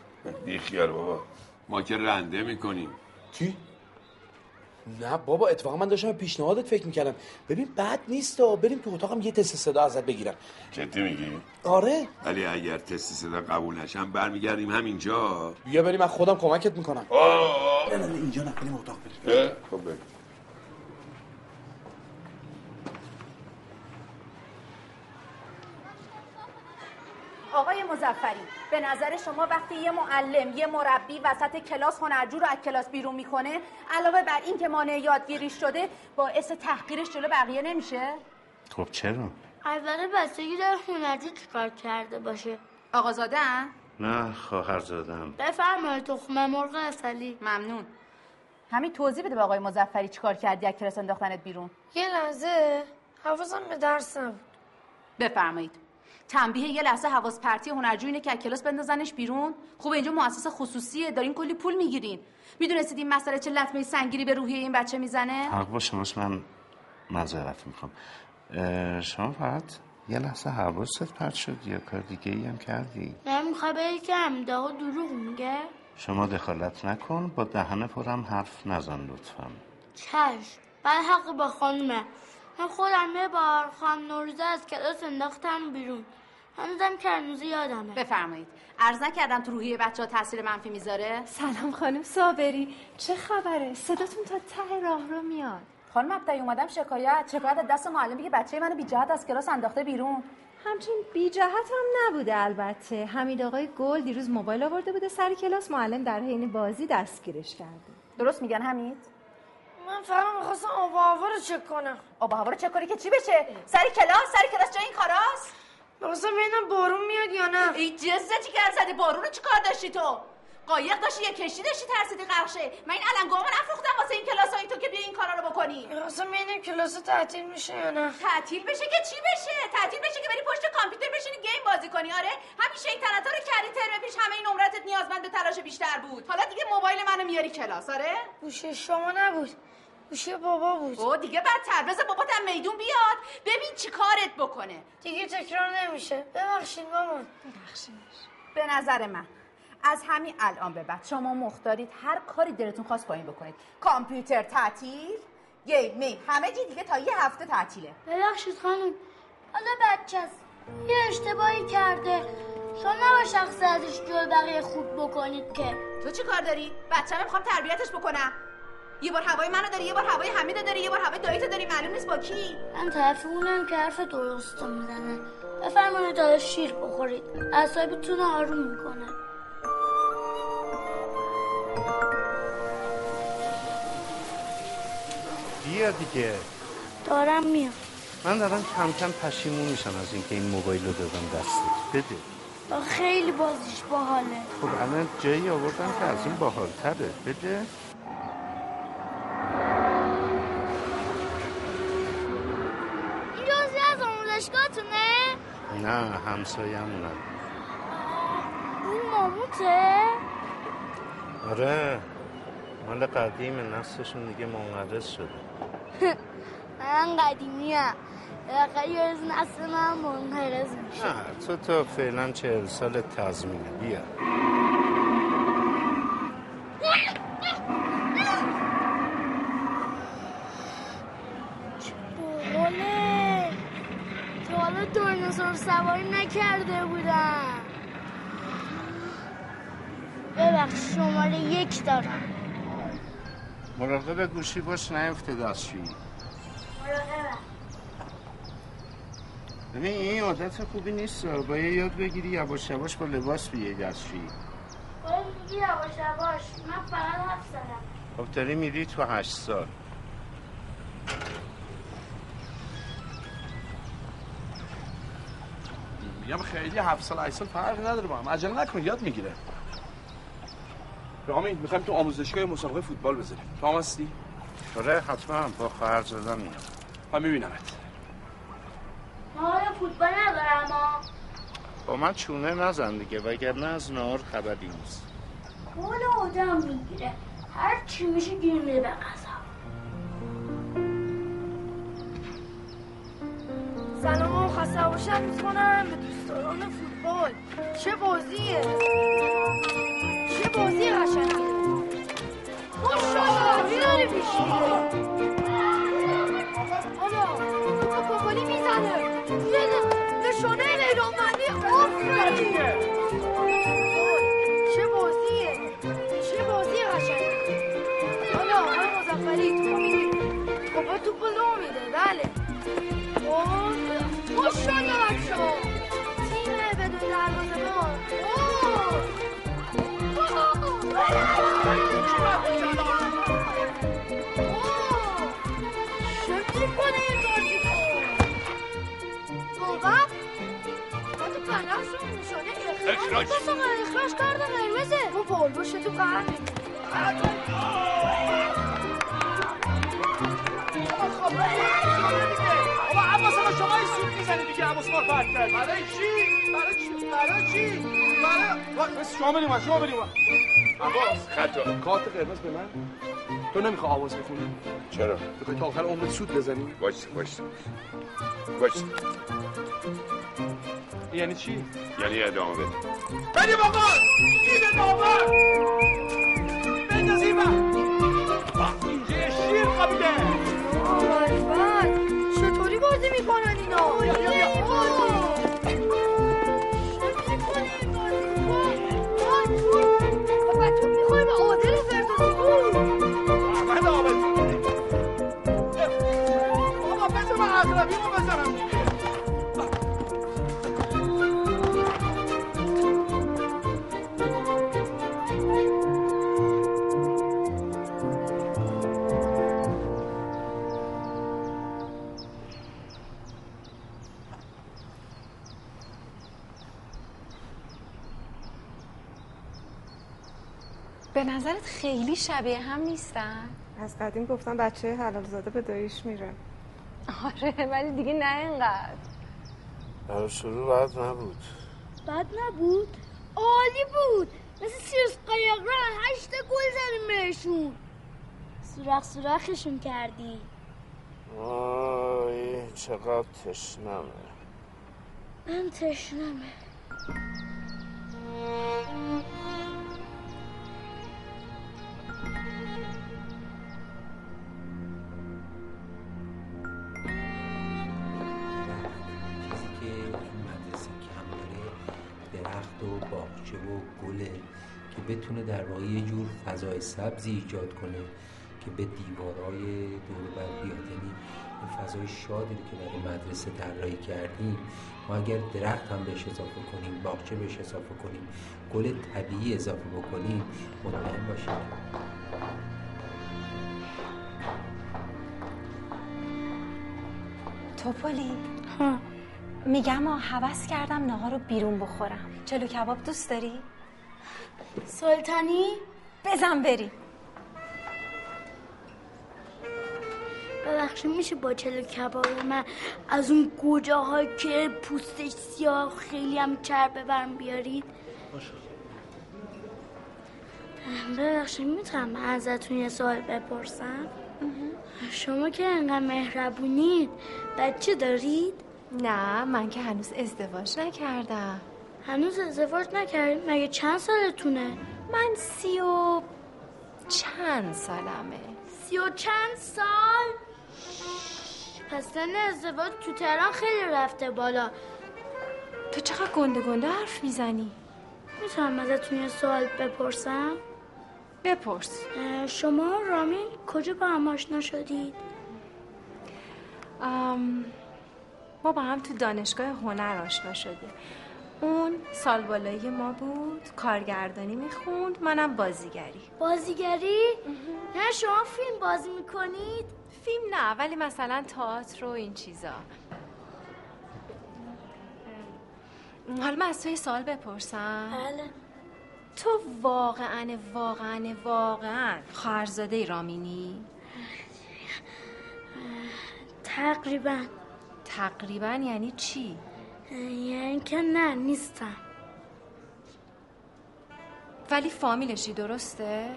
S6: بی خیال بابا. ما که رنده می‌کنیم.
S5: چی؟ نه بابا اتفاقا من داشتم به پیشنهادت فکر می‌کردم. ببین بد نیست و بریم تو اتاقم یه تست صدا ازت بگیرم.
S6: جدی میگی؟
S5: آره.
S6: ولی اگر تست صدا قبول نشم برمیگردیم همینجا.
S5: بیا بریم من خودم کمکت می‌کنم.
S6: آه.
S5: نه نه اینجا نه بریم اتاق بریم.
S6: خب بریم.
S17: آقای مزفری به نظر شما وقتی یه معلم یه مربی وسط کلاس هنرجو رو از کلاس بیرون می‌کنه علاوه بر این که مانع یادگیریش شده باعث تحقیرش جلو بقیه نمیشه؟
S2: خب چرا؟
S8: البته بستگی داره هنرجو چیکار کرده باشه.
S17: آقازاده
S2: نه خواهر زدم
S8: بفرمایید تخمه مرغ اصلی.
S17: ممنون. همین توضیح بده به آقای مزفری چیکار کردی از کلاس انداختنت بیرون.
S14: یه لحظه حواسم به درس نبود
S17: بفرمایید. تنبیه یه لحظه حواس پرتی هنرجو اینه که از کلاس بندازنش بیرون؟ خوبه اینجا مؤسسه خصوصیه دارین کلی پول می‌گیرین. می‌دونستید این مسئله چه لطمه سنگیری به روحیه این بچه می‌زنه؟
S2: حق با شماست من معذرت می‌خوام. شما فقط یه لحظه حواست پرت شد یا کار دیگه ای هم کردی؟
S8: من می‌خوای بگی که امداها دروغ میگه.
S2: شما دخالت نکن با دهن پرم حرف نزن لطفا.
S8: چشم بعد حق با خانومه. من خودم یه بار خانم نوروزه از کلاس انداختم بیرون. هنوزم که هنوز یادمه.
S17: بفرمایید. عرض نکردم تو روحیه بچه ها تاثیر منفی می‌ذاره؟
S4: سلام خانم صابری. چه خبره؟ صداتون تا ته راه رو میاد.
S17: خانم ابتدی اومدم شکایت. شکایت از دست معلمی که بچه منو بی جهت از کلاس انداخته بیرون.
S4: همچین بی جهت هم نبوده البته. حمید آقای گل دیروز موبایل آورده بوده سر کلاس. معلم در حین بازی دستگیرش کرده.
S17: درست میگن حمید؟
S14: من فقط می‌خواستم آب و هوا رو چک کنم.
S17: آب و هوا رو چک کنی که چی بشه؟ سر کلاس؟ سر کلاس جای این کاراست؟
S14: می‌خواستم ببینم بارون میاد یا نه؟
S17: ای جزه چی کار زدی بارون رو چی کار داشتی تو؟ قایق داشتی یه کشتی داشتی ترسیدی غرق شه من این علنگوامو نفروختم واسه این کلاس های تو که بیا این کارا رو بکنی.
S14: می‌خواستم ببینم کلاس تعطیل میشه یا نه؟
S17: تعطیل بشه که چی بشه؟ تعطیل بشه که بری پشت کامپیوتر بشینی گیم بازی کنی. آره همین شیطنتا رو کردی ترم پیش همه این عمرتت نیازمند به تلاش بیشتر بود. حالا دیگه موبایل منو میاری کلاس. آره؟
S14: گوشه شما نبود. گوشه بابا بود.
S17: او دیگه بدتر بذار بابات هم میدون بیاد. ببین چی کارت بکنه.
S14: دیگه تکرار نمیشه. ببخشید مامان.
S17: به نظر من. از همین الان به بعد شما مختارید هر کاری دلتون خواست با این بکنید. کامپیوتر تعطیل گیم می همه چی دیگه تا یه هفته تعطیله.
S8: ببخشید خانم. حالا بچه است. یه اشتباهی کرده. شما نباید شخص ازش جلو بقیه خوب بکنید که.
S17: تو چی کار داری؟ بچه‌م می‌خوام تربیتش بکنم. یه بار هوای منو داری یه بار هوای حمیدو داری یه بار هوای داییتو داری معلوم نیست با کی.
S8: من طرف اونم که حرف درست می‌زنه. بفرمایید تا شیر بخورید اعصابتون رو آروم می‌کنه.
S2: بیا دیگه.
S8: دارم میام.
S2: من دارم کم کم پشیمون میشم از اینکه این موبایل رو دادم دستت. بده.
S8: خیلی بازیش باحاله.
S2: خب الان جایی آوردم که از این باحالتره. بده
S8: این جزی از آموزشگاهتونه
S2: نه همسایه‌مونم
S8: این ماموته
S2: آره مال قدیم نسلشون دیگه منقرض شده.
S8: من قدیمی هم بالاخره یه روز نسل من منقرض میشه.
S2: نه تو تا فعلا چهل سال تضمینه بیا
S8: باحاله تا حالا دایناسور سواری نکرده بودم ببخش شماره یک دارم.
S2: مراقب گوشی باش نیفته دستشویی ببین این عادت خوبی نیست باید یاد بگیری یواش یواش با لباس بیای دستشویی
S8: باید میگی یواش یواش من فقط حرف زدم
S2: خب داری میری تو هشت سال.
S5: میگم خیلی هفت سال هشت سال فرقی نداره با هم. عجله نکن یاد می‌گیره. رامین می‌خوایم تو آموزشگاه مسابقه فوتبال بذاریم. تو هم هستی؟
S2: آره حتما. با خواهر زدن میام.
S5: من میبینمت.
S8: ما فوتبال ندارم
S2: با من چونه نزن دیگه وگرنه از نهار خبری نیست.
S8: حال آدم می‌گیره. هر چی میشه گیر میده به
S14: سلام و خسته باشم. می‌کنم به دوستان فوتبال. چه بازیه؟ بازی قشنگه. ماشاءالله بابا تو کوپولی می‌زنه. نشانه میدانمندی آفرین. چه بازیه. چه بازی قشنگه. حالا آقای مزفری تو میگی بابا توپ لو میده. بله. اوه ماشاءالله بچه تیم بدون دروازه بان اخراج
S12: اخراج.
S14: کرده قرمزه ما بال باشه تو قلم
S12: بابا عباس ما شما این سود می‌زنی دیگه عباس ما فرد کرد برای چی؟ برای چی؟ برای
S5: بس شما بریم شما بریم
S6: عباس. خطا
S5: کارت قرمز به من؟ تو نمی‌خوای آواز بخونی؟
S6: چرا؟
S5: می‌خوای تا آخر عمرت سود بزنی؟
S6: باش باش باش
S5: یعنی چی؟
S6: یعنی ادامه بده.
S12: بریم آقا! این داور بنداز این بر اینجا شیر خوابیده.
S4: خیلی شبیه هم نیستن.
S15: از قدیم گفتم بچه حلال زاده به داییش میره.
S4: آره ولی دیگه نه اینقدر.
S2: برای شروع باید نبود.
S8: بد نبود؟ عالی بود. مثل سیرس قایقران هشت گل زدیم بهشون. سوراخ سوراخشون کردی
S2: آی چقدر تشنمه.
S8: من تشنمه.
S18: درخت و باغچه و گله که بتونه در واقع یه جور فضای سبزی ایجاد کنه که به دیوارهای دور بر بیاد. یعنی این فضای شادی رو که برای مدرسه طراحی کردیم ما اگر درخت هم بهش اضافه کنیم باغچه بهش اضافه کنیم گل طبیعی اضافه بکنیم مطمئن باشیم
S4: توپلی؟ میگم آ حوض کردم نهار رو بیرون بخورم. چلو کباب دوست داری؟
S8: سلطانی؟
S4: بزن بریم
S8: ببخشید میشه با چلو کباب من از اون گوجه های که پوستش سیاه خیلی هم چربه برم بیارید؟ ببخشید می‌تونم ازتون یه سوال بپرسم؟ شما که انقدر مهربونید بچه دارید؟
S4: نه من که هنوز ازدواج نکردم
S8: هنوز ازدواج نکردید؟ مگه چند سالتونه؟
S4: من سی و چند سالمه
S8: سی و چند سال؟ پس سن ازدواج تو تهران خیلی رفته بالا
S4: تو چقدر گنده گنده حرف می‌زنی؟
S8: می‌تونم ازتون یه سوال بپرسم؟
S4: بپرس
S8: شما رامین کجا با هم آشنا شدید؟
S4: ام، ما با هم تو دانشگاه هنر آشنا شدیم. اون سال بالایی ما بود کارگردانی می‌خوند منم بازیگری.
S8: بازیگری؟ نه شما فیلم بازی می‌کنید؟
S4: فیلم نه ولی مثلا تئاتر و این چیزا. حالا من از تو یه سوال بپرسم.
S8: بله.
S4: تو واقعا واقعا واقعا خواهرزاده رامینی
S8: تقریبا.
S4: تقریبا یعنی چی؟
S8: یعنی که نه نیستم.
S4: ولی فامیلشی درسته؟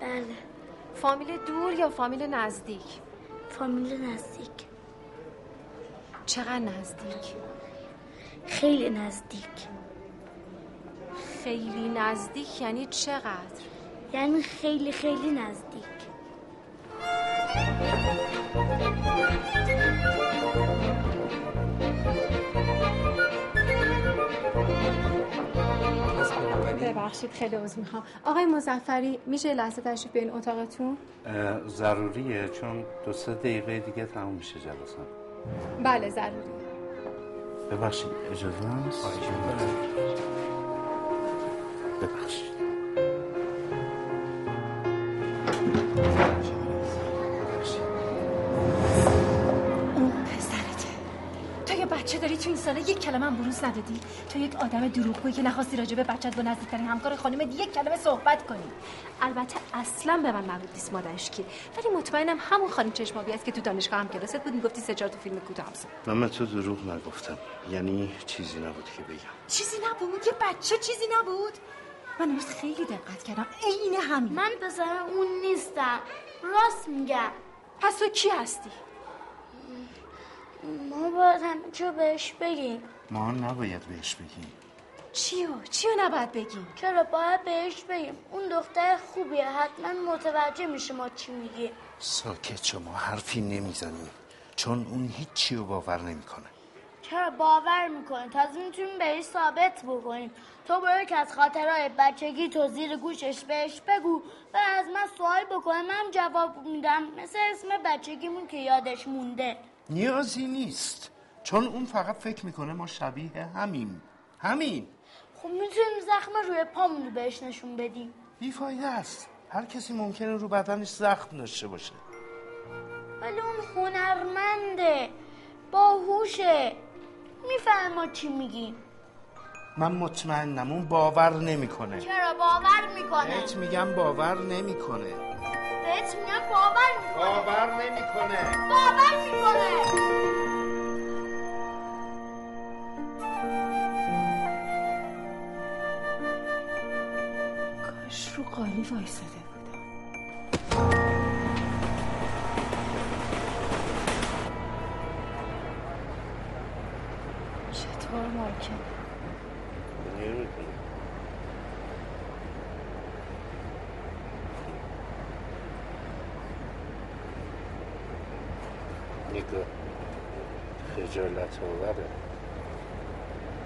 S8: بله.
S4: فامیل دور یا فامیل نزدیک؟
S8: فامیل نزدیک.
S4: چقدر نزدیک؟
S8: خیلی نزدیک.
S4: خیلی نزدیک یعنی چقدر؟
S8: یعنی خیلی خیلی نزدیک.
S4: ببخشید خیلی عذر می‌خوام. آقای مزفری میشه لحظه تشریف بیاین اتاقتون؟
S2: ضروریه چون دو سه دقیقه دیگه تموم میشه جلسه.
S4: بله ضروری
S2: ببخشید اجازه هست. ببخشید.
S4: بچه داری تو این ساله یک کلمه هم بروز ندادی؟ تو یک آدم دروغگویی که نخواستی راجع به بچت با نزدیکترین همکار خانمت یک کلمه صحبت کنی. البته اصلا به من مربوط نیست مادرش کی. ولی مطمئنم همون خانم چشمابی است که تو دانشگاه هم کلاست. بود می‌گفتی سه چهار تا فیلم کوتاه هم ساخت.
S2: من به تو دروغ نگفتم. یعنی چیزی نبود که بگم.
S4: چیزی نبود؟ یه بچه چیزی نبود؟ من امروز خیلی دقت کردم. عین همین.
S8: من پسر اون نیستم. راست میگم.
S4: پس تو کی هستی؟
S8: ما باید همه چه بهش بگیم.
S2: ما نباید بهش بگیم.
S4: چیو؟ چیو نباید بگیم؟
S8: چرا باید بهش بگیم؟ اون دختر خوبیه حتما متوجه میشه ما چی میگیم.
S2: ساکت شما حرفی نمی‌زنیم. چون اون هیچی رو باور نمی‌کنه.
S8: چرا باور می‌کنه؟ تازه می‌تونیم بهش ثابت بکنیم. تو برو که از خاطرهای بچگی تو زیر گوشش بهش بگو و از من سوال بکنه. من جواب میدم. مثل اسم بچگیمون که یادش مونده.
S13: نیازی نیست. چون اون فقط فکر می‌کنه ما شبیه همیم. همین
S8: خب می‌تونیم زخم روی پامون رو بهش نشون بدیم.
S13: بیفایده است. هر کسی ممکنه رو بدنش زخم داشته باشه.
S8: ولی اون هنرمنده باهوشه. میفهم ما چی میگیم.
S13: من مطمئنم اون باور نمی‌کنه.
S8: چرا باور می‌کنه؟
S13: بهت میگم باور نمی‌کنه.
S8: بهت میگم باور می‌کنه.
S13: باور نمی‌کنه.
S8: باور می‌کنه.
S4: کاش رو قالی وایساده بودم. چطور ممکنه
S13: نمی‌کنه نگاه خجالت آوره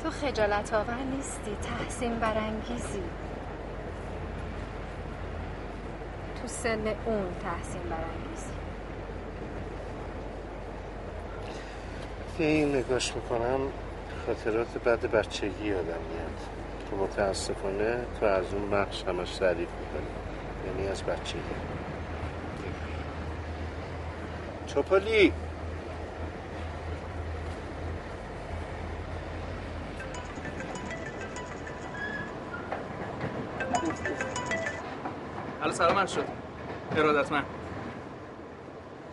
S4: تو خجالت آور نیستی تحسین برانگیزی. تو سن اون تحسین برانگیزی.
S13: که این نگاش می‌کنم خاطرات بد بچگی یادم میاد. که متاسفانه تو از اون بخش همش تعریف می‌کنی. یعنی از بچگی. چوپالی!
S19: حالا سلام عرض شد. ارادتمند.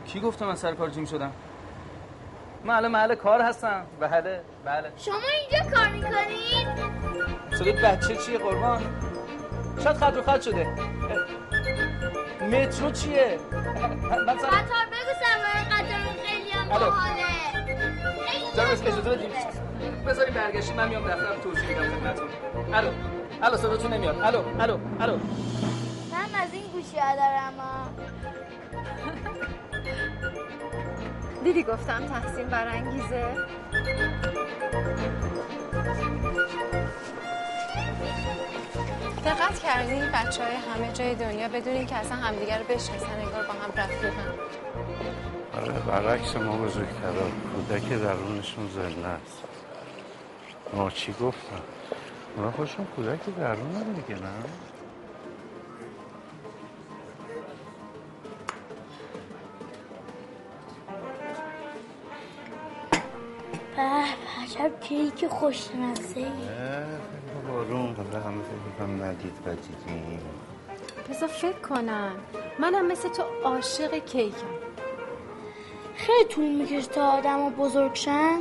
S19: کی گفته من سر کار جیم شدم؟ من الان محل کار هستم. بله بله.
S8: شما اینجا کار می‌کنید؟
S19: صدای بچه چیه قربان؟ شاید خط رو خط شده. مترو چیه؟ مثلا
S8: قطار بگو سوار قطار خیلی هم. باحاله.
S19: جناب اجازه بدید بذاری برگشتی من میام دفترم توضیح میدم خدمتتون. الو. الو صداتون نمیاد. الو الو الو.
S8: من از این گوشی ها دارم.
S4: دیدی گفتم تحسین برانگیزه؟ دقت کردی بچه های همه جای دنیا بدون اینکه اصلا همدیگر رو بشناسن انگار با هم رفیقن.
S2: آره برعکس ما بزرگترا کودک درونشون زنده است. ما چی گفتم؟ اونا خودشون کودک درون دیگه نه؟
S8: عجب کیک خوشمزه ای.
S2: بارون حالا همه فکر کنم ندید و دیدیم
S4: بذار فکر کنم. منم مثل تو عاشق کیکم.
S8: خیلی طول می‌کشه تا آدم ها بزرگ شن.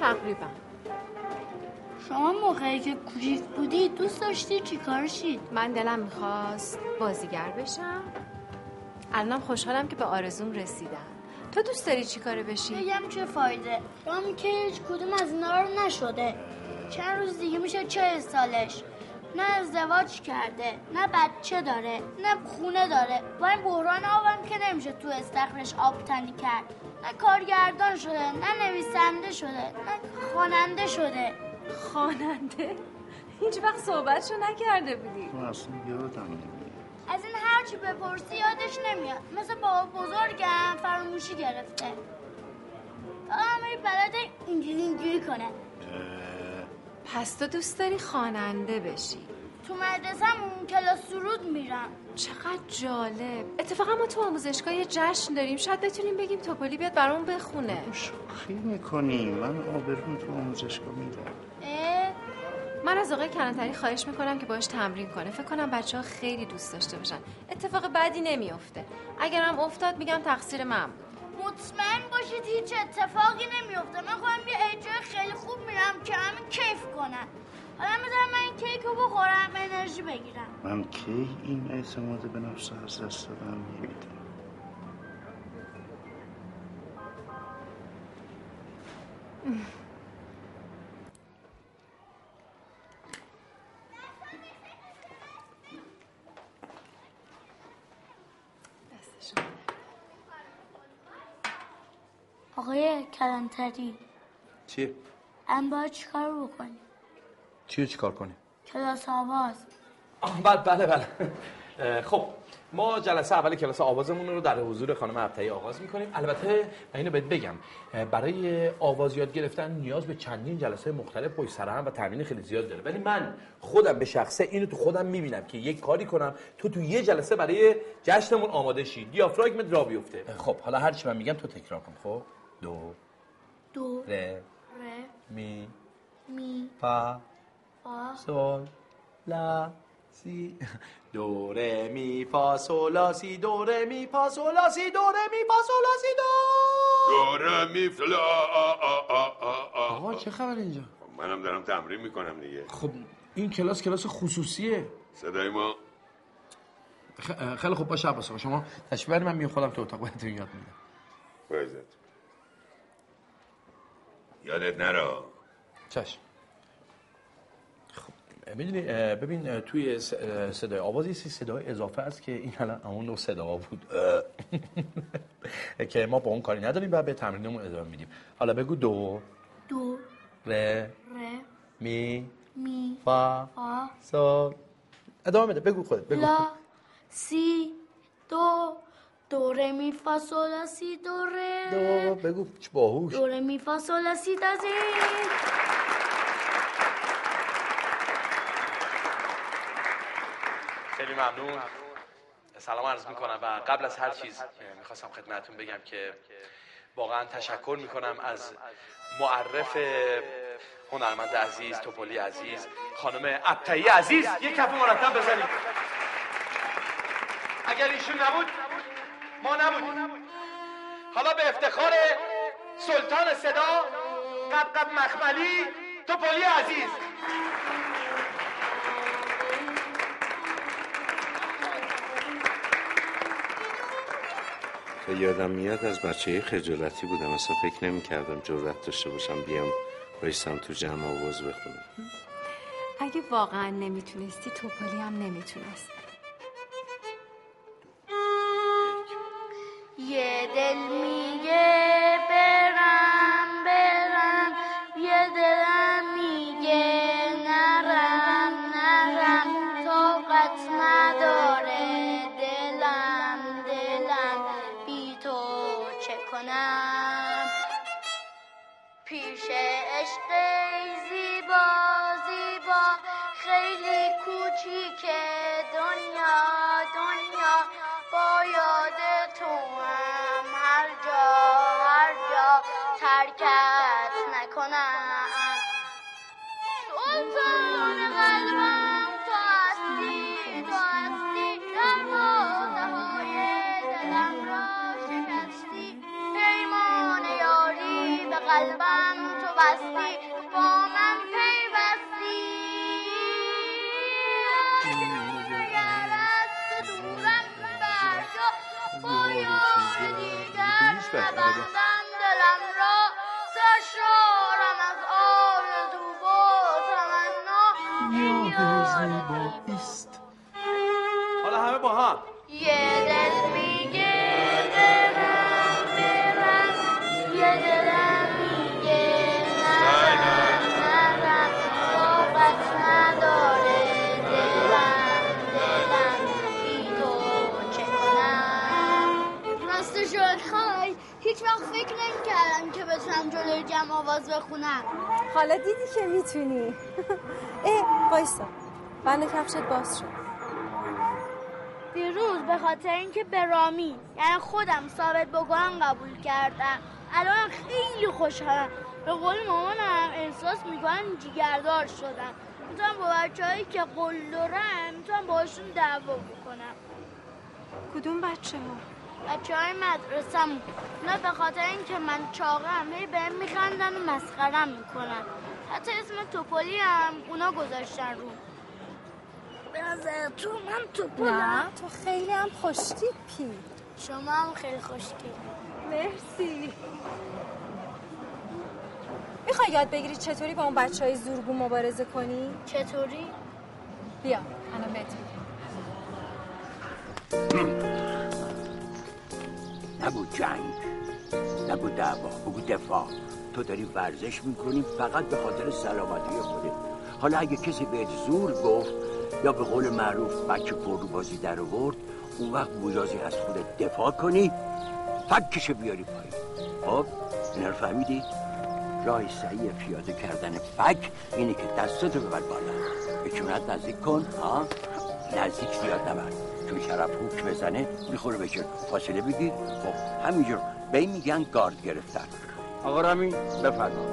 S4: تقریبا.
S8: شما موقعی که کوچیک بودی دوست داشتی چیکار شید؟
S4: من دلم می‌خواست بازیگر بشم. الانم خوشحالم که به آرزوم رسیدم. تو دوست داری چی کاره بشی؟
S8: بگم چه فایده؟ رام که هیچ کدوم از اینا رو نشده. چند روز دیگه میشه چه سالش نه ازدواج کرده نه بچه داره نه خونه داره. با این بحران آبم که نمیشه تو استخرش آب تنی کرد. نه کارگردان شده نه نویسنده شده نه خواننده شده.
S4: خواننده؟ هیچ وقت صحبتشو نکرده بودی.
S2: من اصلا یادم نمیاد
S8: از این هرچی بپرسی یادش نمیاد. مثل بابا بزرگم فراموشی گرفته. فقط همه بلد اینجوری اینجوری کنه.
S4: پس تو دوست داری خواننده بشی؟
S8: تو مدرسه‌مون کلاس سرود میرم.
S4: چقدر جالب. اتفاقا ما تو آموزشگاه یه جشن داریم. شاید بتونیم بگیم توپلی بیاد برامون بخونه.
S2: شوخی می‌کنی. من آبرون تو آموزشگاه میدم.
S8: اه؟
S4: من از آقای کلانتری خواهش می‌کنم که باش تمرین کنه. فکر کنم بچه ها خیلی دوست داشته باشن. اتفاق بدی نمیافته. اگرم افتاد میگم تقصیر من بود.
S8: مطمئن باشید هیچ اتفاقی نمیفته من خواهم یه اجرای خیلی خوب میرم که همین کیف کنن. حالا می‌ذارم من این کیک رو بخورم انرژی بگیرم.
S2: من کی این اعتماد به نفس از دست دادم نمی‌دونم.
S8: آقای کلانتری.
S5: چیه؟
S8: من باید چیکار بکنیم
S5: چی رو چیکار کنی؟
S8: کلاس آواز.
S19: بله بله. بله خب
S5: ما جلسه اول کلاس آوازمون رو در حضور خانم ابتهی آغاز می‌کنیم. البته من اینو بهت بگم برای آواز یاد گرفتن نیاز به چندین جلسه مختلف پشت سر هم و تمرین خیلی زیاد داره. ولی من خودم به شخصه اینو تو خودم می‌بینم که یک کاری کنم تو تو یه جلسه برای جشنمون آماده شی. دیافراگمت را بیفته. خب حالا هر چی من میگم تو تکرار کن خب؟ دو
S8: دو
S5: ر
S8: ر
S5: می
S8: می
S5: فا
S8: فا
S5: سول لا سی دو ره می فا سول لا سی دو ره می فا سول لا سی دو ره می فا سول لا سی دو
S6: دوره میفلا
S5: آقا چه خبر اینجا؟
S6: منم دارم تمرین می‌کنم دیگه.
S5: خب این کلاس کلاس خصوصیه.
S6: صدای ما.
S5: خ- خیلی خوب باشه عباس آقا. شما تشبیه من میام خودم تو اتاق بهتون یاد میدم
S6: یادت نرا.
S5: چشم. خب می‌دونی ببین توی صدای آواز یه سی صدای اضافه است که این الان همون نوع صدا بود. که ما با اون کاری نداریم و به تمرینمون ادامه میدیم. حالا بگو دو.
S8: دو.
S5: ر
S8: ر
S5: می.
S8: می.
S5: فا.
S8: فا.
S5: سول ادامه بده. بگو خودت. بگو.
S8: لا. سی. دو. دو ر می فا سول سی دو ر
S5: دو بگو چه باهوش
S8: دو ر می فا سول سی دا سی
S5: خیلی ممنون. سلام عرض می‌کنم و قبل از هر چیز می‌خواستم خدمتتون بگم که واقعا تشکر می‌کنم از معرف هنرمند عزیز توپولی عزیز خانم ابتهی عزیز. یک کف مرتب بزنید اگر ایشون نبود ما نبودیم. حالا به افتخار سلطان صدا قبقب مخملی توپولی عزیز.
S2: تا یادم میاد از بچه خجالتی بودم. اصلا فکر نمی کردم جرأت داشته باشم بیام بایستم تو جمع آواز بخونم.
S4: اگه واقعا نمی‌تونستی توپالی هم نمی‌تونست.
S8: یه دل دیگر نبندم دلم را. سرشارم از آرزو و تمنا. این یار
S5: حالا
S8: جمع آواز بخونم.
S20: حالا دیدی که می‌تونی. اه وایسا. بند کفشت باز شد.
S8: دیروز به خاطر اینکه به رامی یعنی خودم ثابت بکنم قبول کردم. الان خیلی خوشحالم. به قول مامانم احساس می‌کنم جیگردار شدم. می‌تونم با بچه هایی که قول دارم می‌تونم باشون دعوا بکنم.
S20: کدوم بچه ها؟
S8: بچه های مدرسم اونا به خاطر اینکه من چاقم هی بهم میخندن و مسخرم می‌کنن. حتی اسم توپولی هم اونا گذاشتن رو. به نظر تو من توپولم
S20: نه تو خیلی هم خوشتیپی.
S8: شما هم خیلی خوشگلی.
S20: مرسی. می‌خوای یاد بگیری چطوری با اون بچه های زورگو مبارزه کنی؟
S8: چطوری؟
S20: بیا الان بهت میگم.
S3: نگو جنگ نگو دعوا بگو دفاع. تو داری ورزش می‌کنی فقط به خاطر سلامتی خودت. حالا اگه کسی بهت زور گفت یا به قول معروف بچه پر رو بازی در آورد اون وقت بوجازی از خودت دفاع کنی فکشو بیاری پایین. خب اینا رو فهمیدی؟ راه صحیح پیاده کردن فک اینه که دستتو ببر بالا. به نزدیک کن؟ ها؟ نزدیک زیاد نبر. چون شرف هوک بزنه می‌خوره به فاصله بگیر؟ خب همینجور. به این میگن گارد گرفتن. آقا رامین بفرما.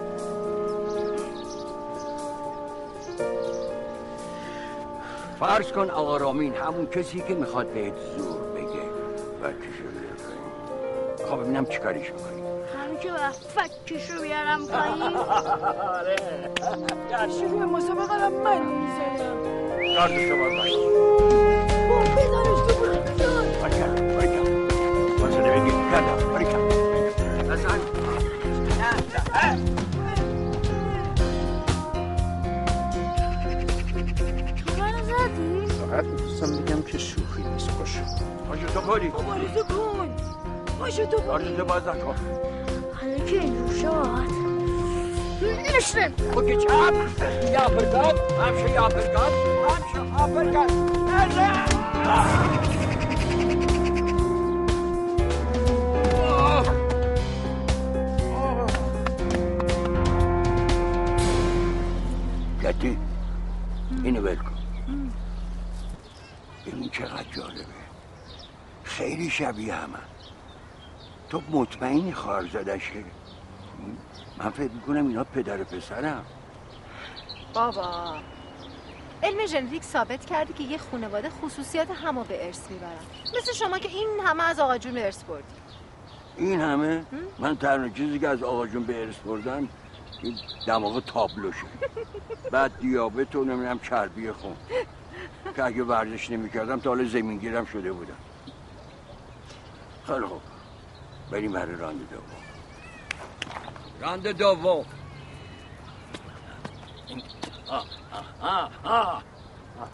S3: فرض کن آقا رامین همون کسی که می‌خواد بهت زور بگه. بیار پایین خب ببینم چیکاریش می‌کنی.
S8: همین که باید فکشو بیارم پایین.
S3: آره.
S14: شروع مسابقه رو من می‌زنم.
S3: گاردشو باز
S14: تو؟
S2: فقط می‌خواستم بگم که شوخی نیست باشه.
S3: پاشو تو پاری
S14: مبارزه کن پاشو تو
S3: گاردشو باز نکن
S8: حالا که اینجور شد نشتم
S3: اوکی چپ یا برگاد همشه یا برگاد همشه یا برگاد گتی اینو ول کن این چقدر جالبه خیلی شبیه همه تو مطمئنی خواهر زدشه من فکر می‌کنم اینا پدر و پسرم
S4: بابا علم ژنتیک ثابت کرده که یه خانواده خصوصیات همو به ارث می‌برن. مثل شما که این همه از آقا جون ارث بردی.
S3: این همه؟ من تنها چیزی که از آقا جون به ارث بردم این دماغ تابلوشه بعد دیابت و نمی‌دونم چربی خون. که اگه ورزش نمی‌کردم تا حالا زمینگیرم شده بودم. خیلی خوب. بریم برای راند دوم. راند دوم. آه، آه، آه،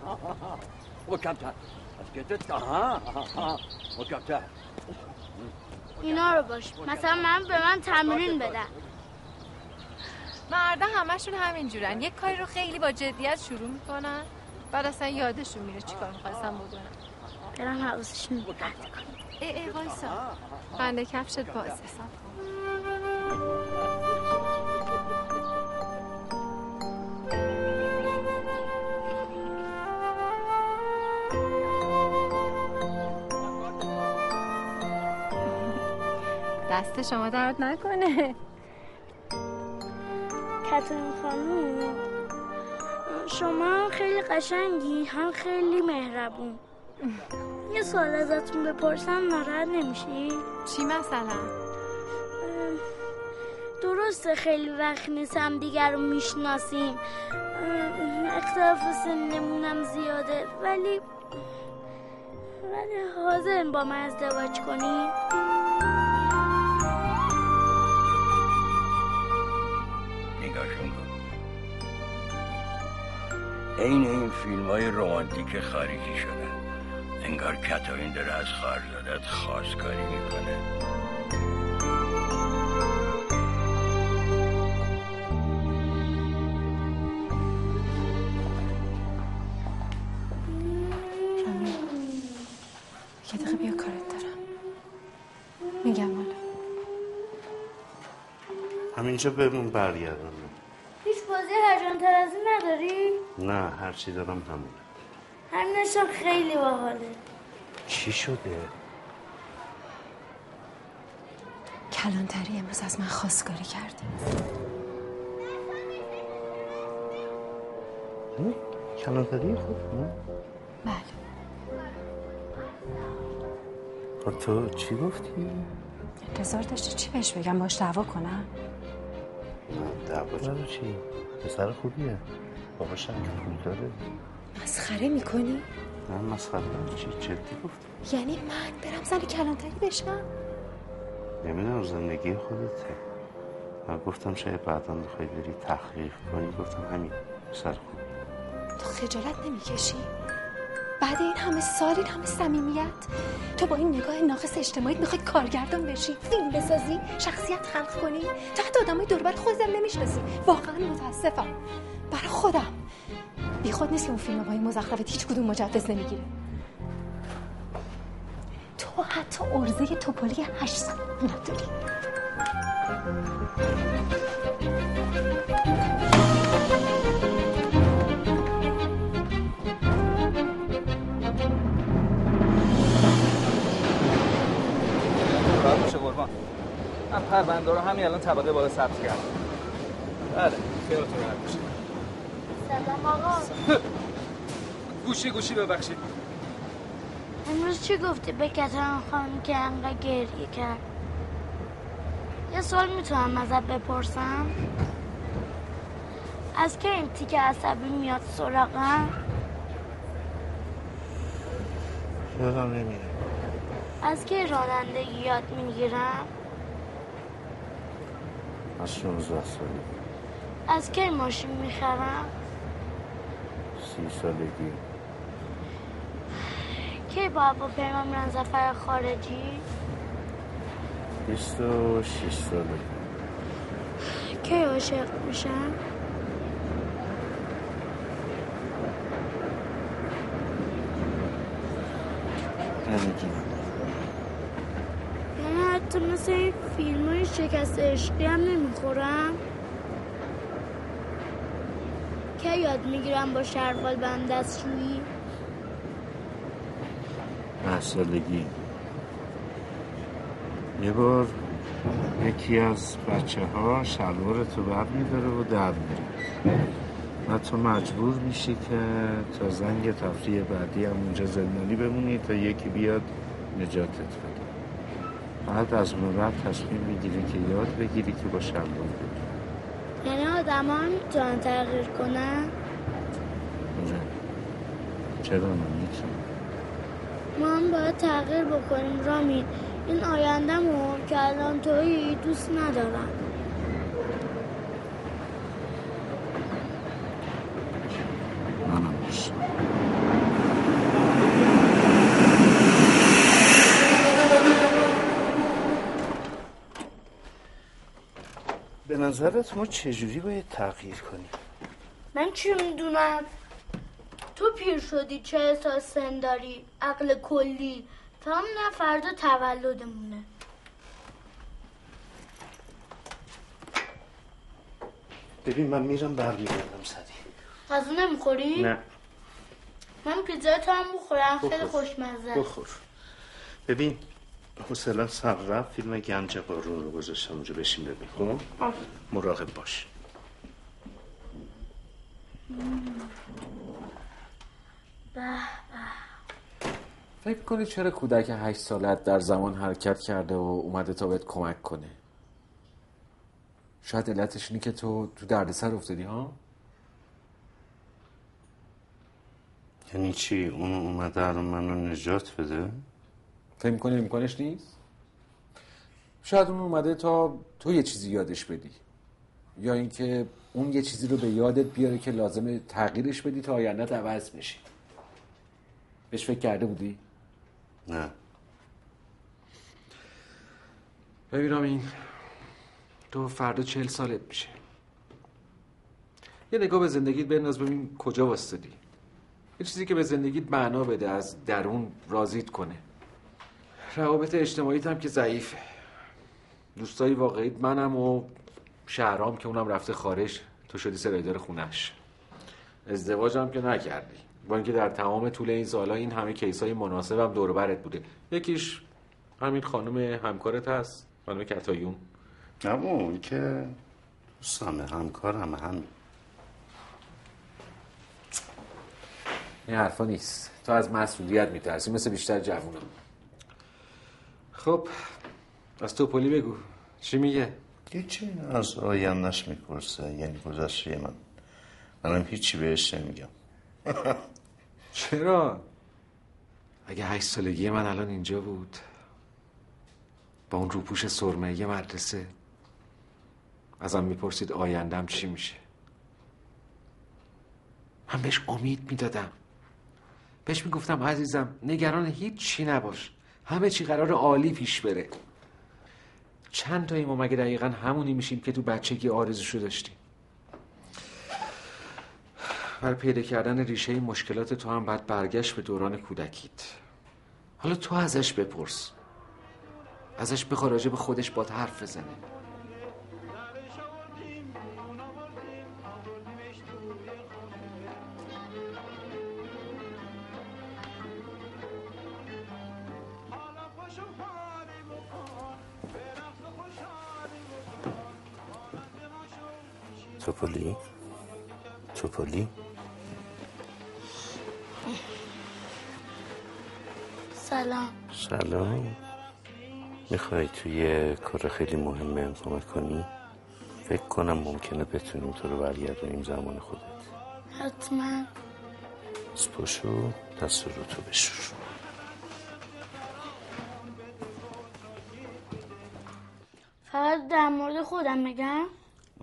S3: آه. محکمتر از کتت آها آها محکمتر
S8: اینا رو باش. مثلا من به من تمرین بدن.
S4: مردا همشون همین جورن یک کاری رو خیلی با جدیت شروع می‌کنن. بعد اصلا یادشون میره چیکار می‌خواستن بکنن.
S8: برم حواسشون رو
S4: ای ای وایسا. بنده کفشت باز. دست شما درد نکنه
S8: کتون خانوم شما هم خیلی قشنگی هم خیلی مهربون یه سوال ازتون بپرسم ناراحت نمیشی؟
S4: چی مثلا؟
S8: درسته خیلی وقت نیست هم دیگر رو می‌شناسیم اختلاف سنمونم زیاده ولی ولی حاضر با من ازدواج کنی؟
S3: عین این فیلم های رومانتیک خارجی شدن انگار کتاین داره از خارزادت خواستگاری می‌کنه.
S4: یه دقیقه بیا کارت دارم. میگم حالا.
S2: همینجا بهمون برگردم
S8: هیچ بازی هرجان تر از این نداری؟
S2: نه هرچی دارم همونه
S8: هم خیلی باحاله
S2: چی شده؟
S4: کلانتری امروز از من خواستگاری کردی
S2: کلانتری خود نه؟
S4: بله
S2: خب تو چی گفتی؟
S4: انتظار داشتی چی بهش بگم باش دعوا کنم
S2: دعوا چی؟ پسر خوبیه باباش هم که پول داره
S4: مسخره می‌کنی؟
S2: نه مسخره. چی جدی گفتی؟
S4: یعنی من برم زن کلانتری بشم
S2: نمی‌دونم زندگی خودته من گفتم شاید بعدا بخوای بری تحقیق کنی گفتم همین پسر خوب
S4: تو خجالت نمی‌کشی؟ بعد این همه سال این همه صمیمیت. تو با این نگاه ناقص اجتماعیت می‌خوای کارگردان بشی فیلم بسازی شخصیت خلق کنی. تو حتی آدمای دور بر خودت نمی‌شناسی. واقعا متاسفم. برای خودم. بی خود نیست که اون فیلم های مزخرفت هیچ کدوم مجوز نمی‌گیره. تو حتی ارزه توپالی هشت سال نداری.
S19: پرونده رو همین الان طبقه بالا ثبت کردم بله خیالتون راحت باشه.
S8: سلام آقا.
S19: گوشی گوشی ببخشید.
S8: امروز چی گفتی؟ به کتران خانم که انقدر گریه کرد. یه سوال می‌تونم ازت بپرسم. از که این تیک عصبی میاد سراغم؟
S2: یادم نمیره.
S8: از که رانندگی یاد می‌گیرم؟
S2: از 16 سالی
S8: از کی ماشین می‌خرم؟
S2: سی سالگی.
S8: کی با با پیمان میرن سفر خارجی؟
S2: 26 سالگی
S8: کی عاشق میشم؟
S2: نمیگی
S8: یعنی حتی مثل این شکست عشقی هم نمی‌خورم. که یاد می‌گیرم با شروال بند دستشویی
S2: سالگی یه بار یکی از بچه ها شلوار تو بر میداره و در میره. و تو مجبور میشی که تا زنگ تفریح بعدی هم اونجا زندانی بمونی تا یکی بیاد نجاتت بده. بعد از اون بعد تصمیم می‌گیری که یاد بگیری که با شلوار بری.
S8: یعنی آدم ها می‌تونن تغییر کنن؟
S2: آره. چرا نمی‌تونی
S8: ما هم باید تغییر بکنیم رامین این آیندهمو که الان تویی دوست ندارم
S2: منم دوست به نظرت ما چجوری باید تغییر کنیم؟
S8: من چی می‌دونم؟ تو پیر شدی چه سال سن داری؟ عقل کلی؟ تا هم نه فردا تولدمونه.
S2: ببین من میرم برمیگردم سری.
S8: غذا نمی‌خوری؟
S2: نه.
S8: من پیزا تو هم بخورم خیلی
S2: بخور.
S8: خوشمزه.
S2: بخور. ببین حوصله سر رفت. فیلم گنج قارون رو گذاشتم اونجا بشین ببین. خب؟ مراقب باش.
S8: به
S10: فکر کنی چرا کودک هشت سالت در زمان حرکت کرده و اومده تا بهت کمک کنه؟ شاید علتش اینه که تو تو دردسر افتادی ها؟
S2: یعنی چی؟ اون اومده الان منو نجات بده؟
S10: فکر کنی امکانش نیست؟ شاید اون اومده تا تو یه چیزی یادش بدی. یا اینکه اون یه چیزی رو به یادت بیاره که لازمه تغییرش بدی تا آیندت عوض بشه بهش فکر کرده بودی؟
S2: نه.
S10: ببینم این تو فردا چهل سالت میشه. یه نگاه به زندگیت بنداز ببین کجا واسطدی یه چیزی که به زندگیت معنا بده از درون راضیت کنه. روابط اجتماعیت هم که ضعیفه. دوستای واقعیت منم و شهرام که اونم رفته خارج تو شدی سرایدار خونش ازدواج هم که نکردی. با اینکه در تمام طول این سالها این همه کیسای مناسب هم دور و برت بوده. یکیش همین خانم همکارت هست خانم کتایون
S2: نه اون که دوستمه همکارم هم
S10: این حرفا نیست. تو از مسئولیت میترسی مثل بیشتر جوونا خب از توپولی بگو. چی میگه؟
S2: هیچی از آیندهش می‌پرسه یعنی گذشته من. منم هیچی بهش نمیگم.
S10: چرا؟ اگه هشت سالگی من الان اینجا بود با اون روپوش سرمه یه مدرسه ازم می‌پرسید آیندم چی میشه. من بهش امید می‌دادم. بهش می‌گفتم عزیزم نگران هیچ چی نباش. همه چی قرار عالی پیش بره. چند تا ما مگه دقیقا همونی میشیم که تو بچگی آرزوشو داشتیم؟ برای پیدا کردن ریشه مشکلات تو هم بعد برگشت به دوران کودکیت. حالا تو ازش بپرس. ازش بخوا راجع به خودش با حرف بزنه
S2: توپولی توپولی
S8: سلام.
S2: سلام. می‌خوای توی کار خیلی مهمه کمک کنی؟ فکر کنم ممکنه بتونیم تو رو برگردونیم زمان خودت.
S8: حتما.
S2: از پاشو دست رو تو بشور.
S8: فقط در مورد خودم بگم.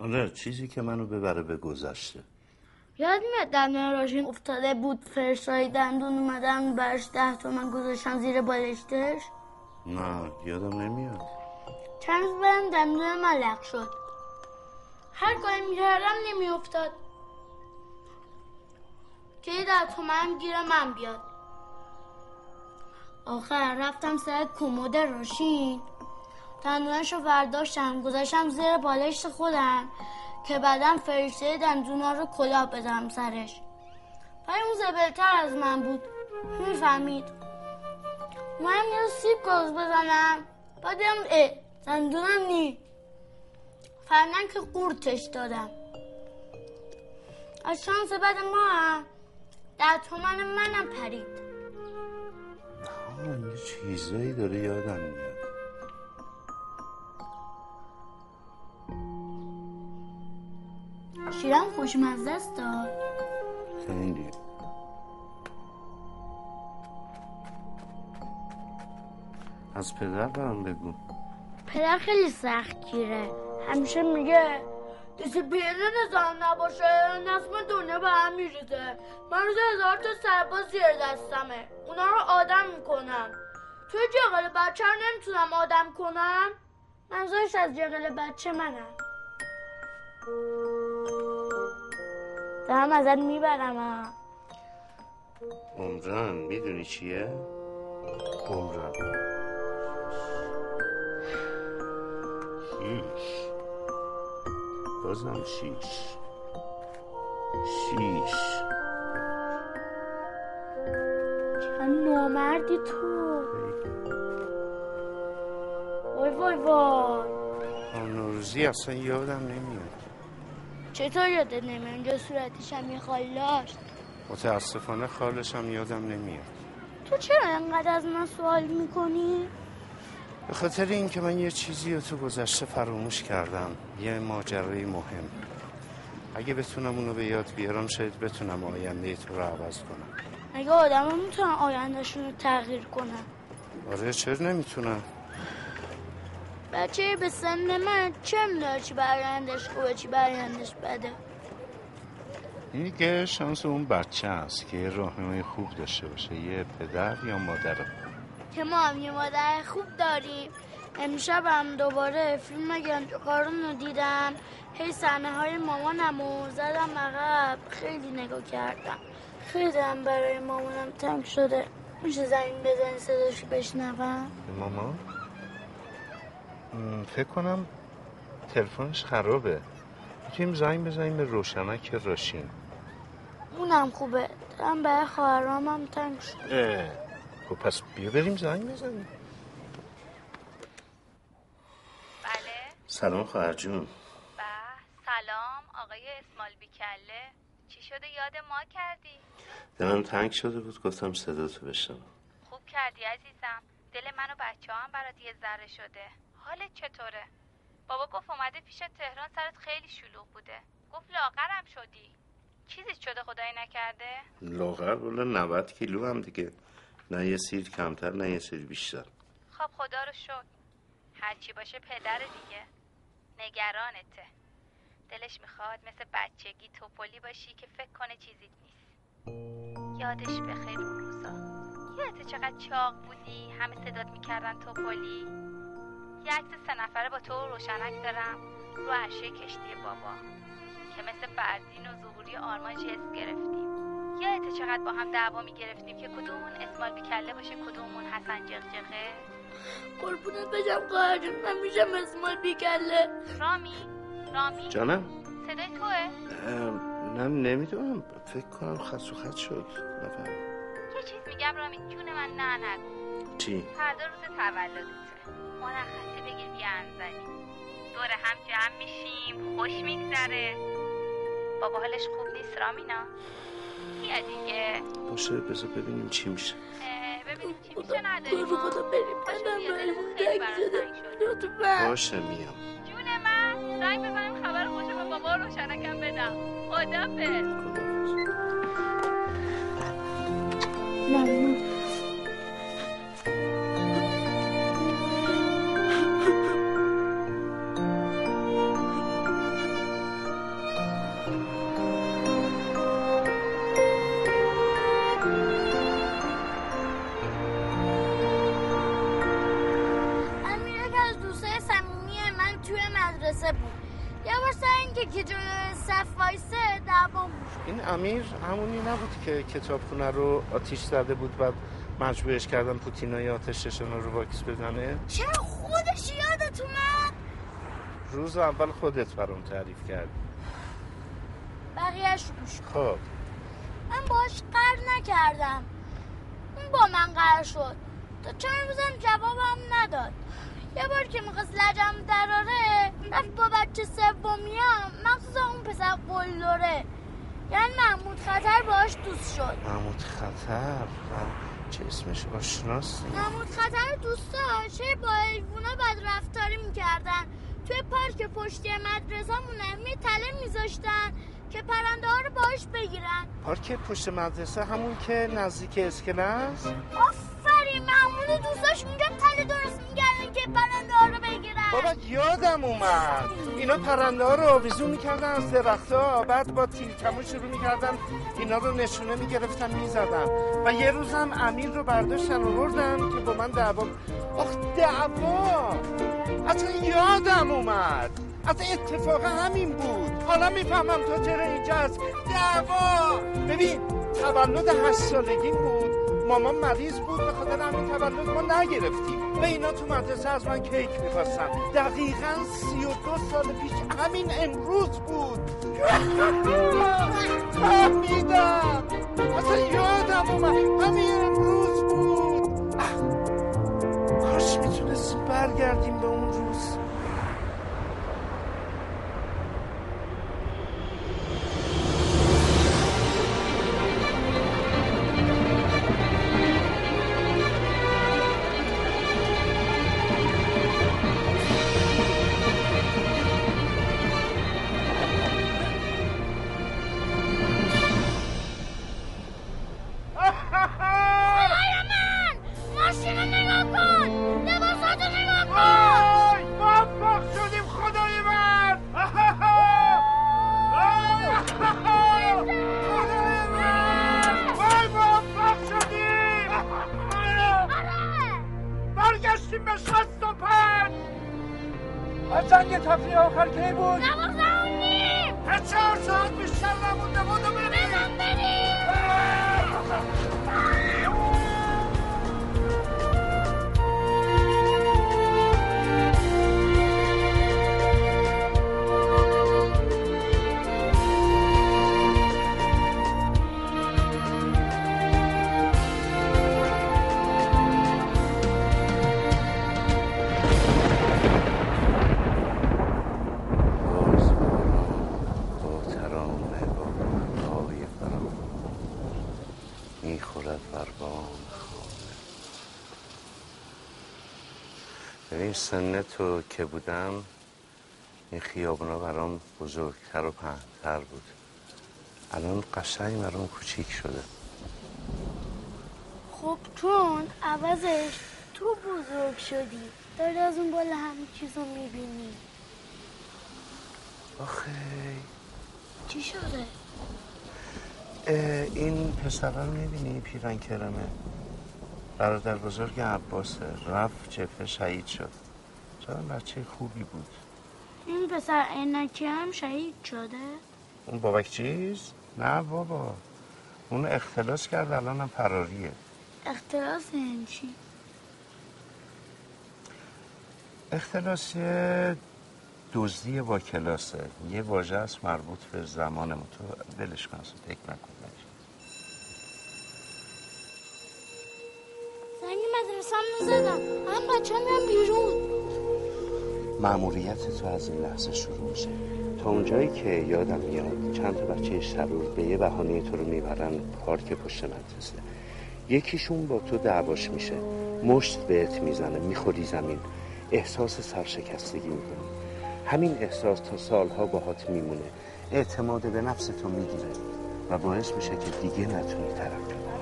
S2: آره چیزی که منو ببره به گذشته.
S8: یاد میاد دندون راشین افتاده بود فرشای دندون اومدن برش ده تومن گذاشتم زیر بالشتش؟
S2: نه یادم نمیاد.
S8: چند روز برم دندون ملق شد. هر کاری می‌کردم نمیافتاد. که یه ده تومن گیر من بیاد. آخر رفتم سر کمد راشین دندونش رو برداشتم گذاشتم زیر بالشت خودم که بعدم فرشته دندونا رو کلاه بزنم سرش. ولی اون زبلتر از من بود. می‌فهمید. من یه سیب گاز بزنم. بعد اه دندونم نی. فهمیدن که قورتش دادم. از شانس بعد ما هم در تومن منم پرید.
S2: آه چیزایی داره یادم میاد.
S8: شیرم خوشمزه است
S2: خیلی. از پدر برام بگو.
S8: پدر خیلی سخت گیره. همیشه میگه دیسیپلین نظام نباشه نظم دنیا به هم میریزه. من روز هزار تا سرباز زیر دستمه. اونا رو آدم می‌کنم توی جغل بچه رو نمی‌تونم آدم کنم منظورش از جغل بچه منم دارم ازت می‌برم ها.
S2: عمران می‌دونی چیه؟ عمران. شیش. بازم شیش. شیش.
S8: چقدر نامردی تو. وای وای وای.
S2: آن نوروزی اصلا یادم نمیاد.
S8: چطور یادت نمیاد اونجا صورتش هم یه خال داشت.
S2: متاسفانه خالش هم یادم نمیاد.
S8: تو چرا انقدر از من سوال می‌کنی؟
S2: به خاطر اینکه من یه چیزی رو تو گذشته فراموش کردم. یه ماجرای مهم. اگه بتونم اونو به یاد بیارم شاید بتونم آینده تو رو عوض کنم.
S8: اگه آدم می‌تونن آیندهشون رو تغییر کنن.
S2: آره چرا نمی‌تونم
S8: بچه به سن من چه چی برایندش خوبه چی برایندش بده؟
S2: این دیگه شانس اون بچه است که یه راهنمای خوب داشته باشه یه پدر یا مادر.
S8: که ما هم یه مادر خوب داریم. امشب هم دوباره فیلم گنج رو دیدم. هی صحنه های مامانم رو زدم عقب. خیلی نگاه کردم. خیلی هم برای مامانم تنگ شده. میشه زمین بزنی صداشو بشنوم؟
S2: ماما م، فکر کنم تلفنش خرابه. می‌تونیم زنگ بزنیم به روشنک راشین.
S8: اونم خوبه. دارم برای خواهرام هم تنگ شد.
S2: اه، خب پس بیا بریم زنگ بزنیم.
S21: بله.
S2: سلام خواهر جون.
S21: به سلام آقای اسمال بیکله. چی شده؟ یاد ما کردی؟
S2: دلم تنگ شده بود گفتم صدا تو بشنم
S21: خوب کردی عزیزم. دل من و بچه هم برات یه ذره شده. حالت چطوره؟ بابا گفت اومده پیش تهران سرت خیلی شلوغ بوده. گفت لاغرم شدی. چیزی شده خدایی نکرده؟
S2: لاغر بولا 90 کیلو هم دیگه. نه یه سیر کمتر نه یه سیر بیشتر.
S21: خب خدا رو شد هرچی باشه پدر دیگه. نگرانته. دلش می‌خواد مثل بچگی توپلی باشی که فکر کنه چیزی نیست. یادش بخیر اون روزا. یادت چقدر چاق بودی؟ همه صدات می‌کردن توپلی. یه عکس سه نفره با تو و روشنک دارم. رو عرشه کشتی بابا. که مثل فردین و ظهوری آرمان جست گرفتیم. یادت چقدر با هم دعوا می‌گرفتیم که کدومون اسمال بیکله باشه کدومون حسن جغجغه
S8: قربونت بشم خواهر جون من میشم اسمال بیکله.
S21: رامی رامی.
S2: جانم.
S21: صدای توه؟
S2: نه نمی‌دونم. فکر کنم خط و خط شد. نفهم
S21: یه چیز میگم رامی جون من نه نگو
S2: چی؟
S21: فردا روز تولدته مرخصی بگیر بیا انزلی. دور هم جمع میشیم خوش میگذره. بابا حالش خوب نیست رامینا بیا دیگه.
S2: باشه بذار ببینیم چی میشه.
S21: ببینیم چی میشه نداریم.
S8: برو خدا بریم بدم. شده. لطفا.
S2: باشه میام.
S21: جون من زنگ بزنیم خبر خوش به بابا روشنکم بدم. خدافظ
S8: ممنون که جلوی صف وایسه دعوام
S2: این امیر همونی نبود که کتابخونه رو آتیش زده بود بعد مجبورش کردن پوتینای آتش نشان رو واکس بزنه؟
S8: چرا خودش یادت اومد؟
S2: روز اول خودت برام تعریف کرد
S8: بقیهش رو گوش کن.
S2: خب.
S8: من باش قرد نکردم. اون با من قرار شد. تا چند روزم جوابم نداد. یه بار که می‌خواست لجم دراره رفت با بچه سومیم مخصوصا اون پسر قلدره. یعنی محمود خطر باش دوست شد.
S2: محمود خطر؟ چه اسمش آشناست
S8: محمود خطر دوستاش هی با حیوونا بد رفتاری می‌کردن. توی پارک پشتی مدرسه یه تله میذاشتن که پرنده ها رو باش بگیرن.
S2: پارک پشت مدرسه همون که نزدیک اسکله است
S8: آفرین محمود دوستاش اونجا تله درست می‌کردن که پرنده رو بگیرن.
S2: بابا یادم اومد. اینا پرنده ها رو آویزون می‌کردن از درخت ها بعد با تیر کمون شروع می‌کردن. اینا رو نشونه می‌گرفتن می‌زدن. و یه روزم امیر رو برداشتن آوردن که با من دعوا آخ دعوا! اصلا یادم اومد. اصلا اتفاق همین بود. حالا می‌فهمم تو چرا اینجا هست دعوا! ببین تولد هشت سالگی بود. مامان مریض بود به خاطر همین تولد ما نگرفتیم. و اینا تو مدرسه از من کیک می‌خواستن. دقیقا سی و دو سال پیش همین امروز بود. فهمیدم اصلا یادم اومد. همین امروز بود. کاش می‌تونستیم برگردیم به اون روز. می‌خورد بر بام خانه. ببین سن تو که بودم این خیابونا برام بزرگتر و پهنتر بود. الان قشنگ برام کوچیک شده.
S8: خب چون عوضش تو بزرگ شدی داری از اون بالا همه چیزو می‌بینی.
S2: آخه.
S8: چی شده؟
S2: این پسره رو می‌بینی؟ پیرن کرمه. برادر بزرگ عباسه. رفت جبهه شهید شد. چرا بچه خوبی بود؟
S8: این پسر عینکی هم شهید شده؟
S2: اون بابک چیز؟ نه بابا. اون اختلاس کرد الان هم فراریه
S8: اختلاس یعنی چی؟
S2: اختلاس یه دزدی با کلاسه. یه واژه است مربوط به زمان ما. تو ولش کن فکر نکن.
S8: زنگ مدرسه هم زدم. هم بچه هم بیرون.
S2: مأموریت تو از این لحظه شروع میشه. تا اونجایی که یادم میاد چند تا بچه شرور به یه بهانه تو رو می‌برن پارک پشت مدرسه. یکیشون با تو دعواش میشه. مشت بهت می‌زنه می‌خوری زمین. احساس سرشکستگی می‌کنی همین احساس تا سالها باهات میمونه. اعتماد به نفس تو می‌گیره و باعث میشه که دیگه نتونی ترقی کنی.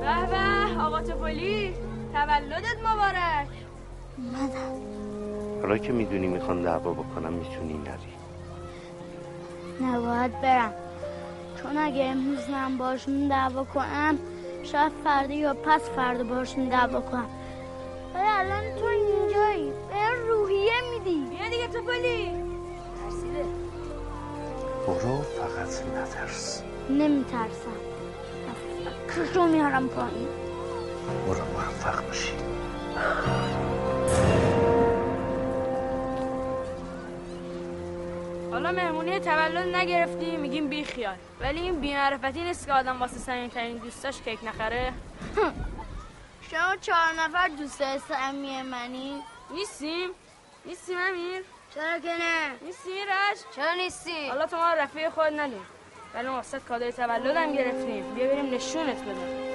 S22: به به آقا توپلی تولدت مبارک.
S2: حالا که می‌دونی می‌خوان دعوا بکنم می‌تونی نری.
S8: نباید برم. چون اگه امروز من باشون دعوا کنم شاید فردا یا پس فردا باشون دعوا کنم. ولی الان تو اینجایی به روحیه میدی.
S22: بیا دیگه توپلی.
S8: ترسیده.
S2: برو فقط نترس.
S8: نمیترسم. رو میارم پایین.
S2: برو موفق باشی
S22: حالا مهمونی تولد نگرفتی میگیم بی خیال ولی این بی‌معرفتی نیست که آدم واسه صمیمی‌ترین دوستاش کیک نخره.
S8: شما چهار نفر دوست صمیمی منی؟
S22: نیستیم. نیستیم امیر.
S8: چرا که نه؟
S22: نیستی میرش
S8: چرا نیستی؟
S22: حالا تو ما رفیق خود ندیم ولی ما واسه کادوی تولدم گرفتیم. بیا بریم نشونت بدم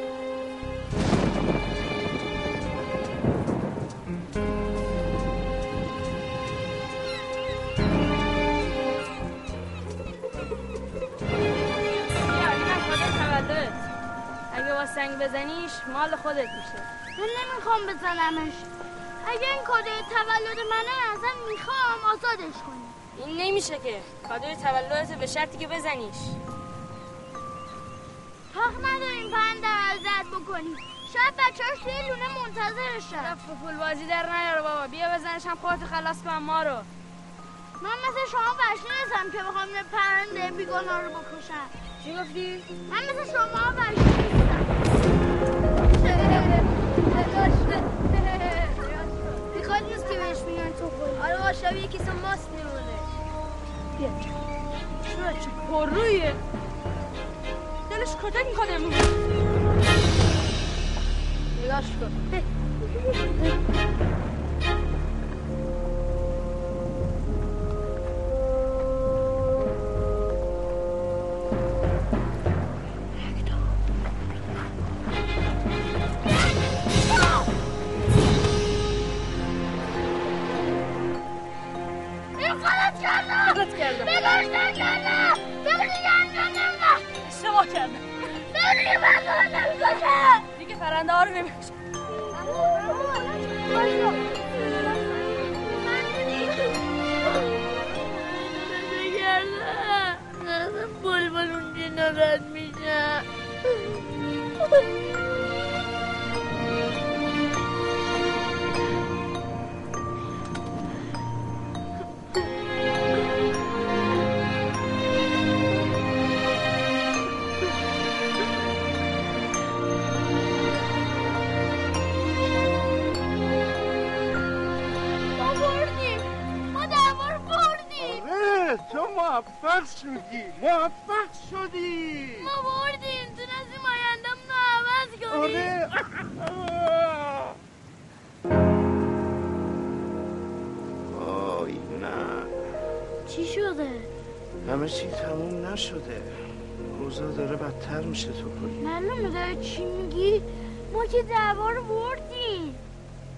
S22: سنگ بزنیش مال خودت میشه.
S8: من نمی‌خوام بزنمش. اگه این کادوی تولد منه ازم می‌خوام آزادش کنی
S22: این نمیشه که. کادوی تولدت به شرطی که بزنیش.
S8: حق نداریم پند ازت بکنی شاید بچه هاش توی لونه منتظرشن
S22: رفت پول بازی در نیاره بابا. بیا بزنش هم خودت خلاص کن ما رو.
S8: من مثل شما وحشی نیستم که بخوام یه پرنده بیگناه رو بکشم.
S22: چی گفتی؟
S8: من مثل شما وحشی نیستم.
S22: می‌خواد نیست که بهش میگن تو آره شبیه کیسه ماست میمونه. بیا. چرا؟ چه پرویه دلش کتک می‌کنه امروز نگاش کن.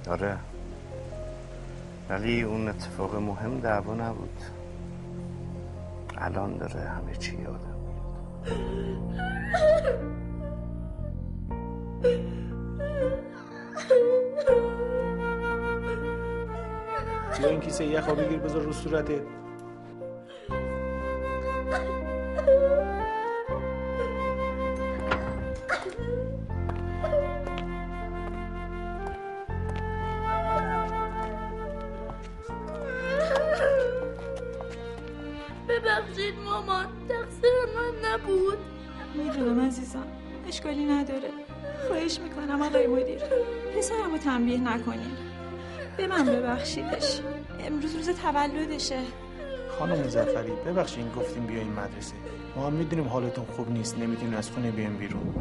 S23: آره.
S2: ولی اون اتفاق مهم دعوا نبود. الان داره همه چی یادم
S24: بیا این کیسه یخ بگیر بذار رو صورتت.
S8: ببخشید مامان تقصیر من نبود.
S25: می‌دونم عزیزم اشکالی نداره. خواهش می‌کنم آقای مدیر پسرم رو تنبیه نکنین. به من ببخشیدش. امروز روز تولدشه.
S26: خانم مزفری ببخشید گفتیم بیاین مدرسه. ما هم می‌دونیم حالتون خوب نیست نمی‌تونیم از خونه بیایم بیرون.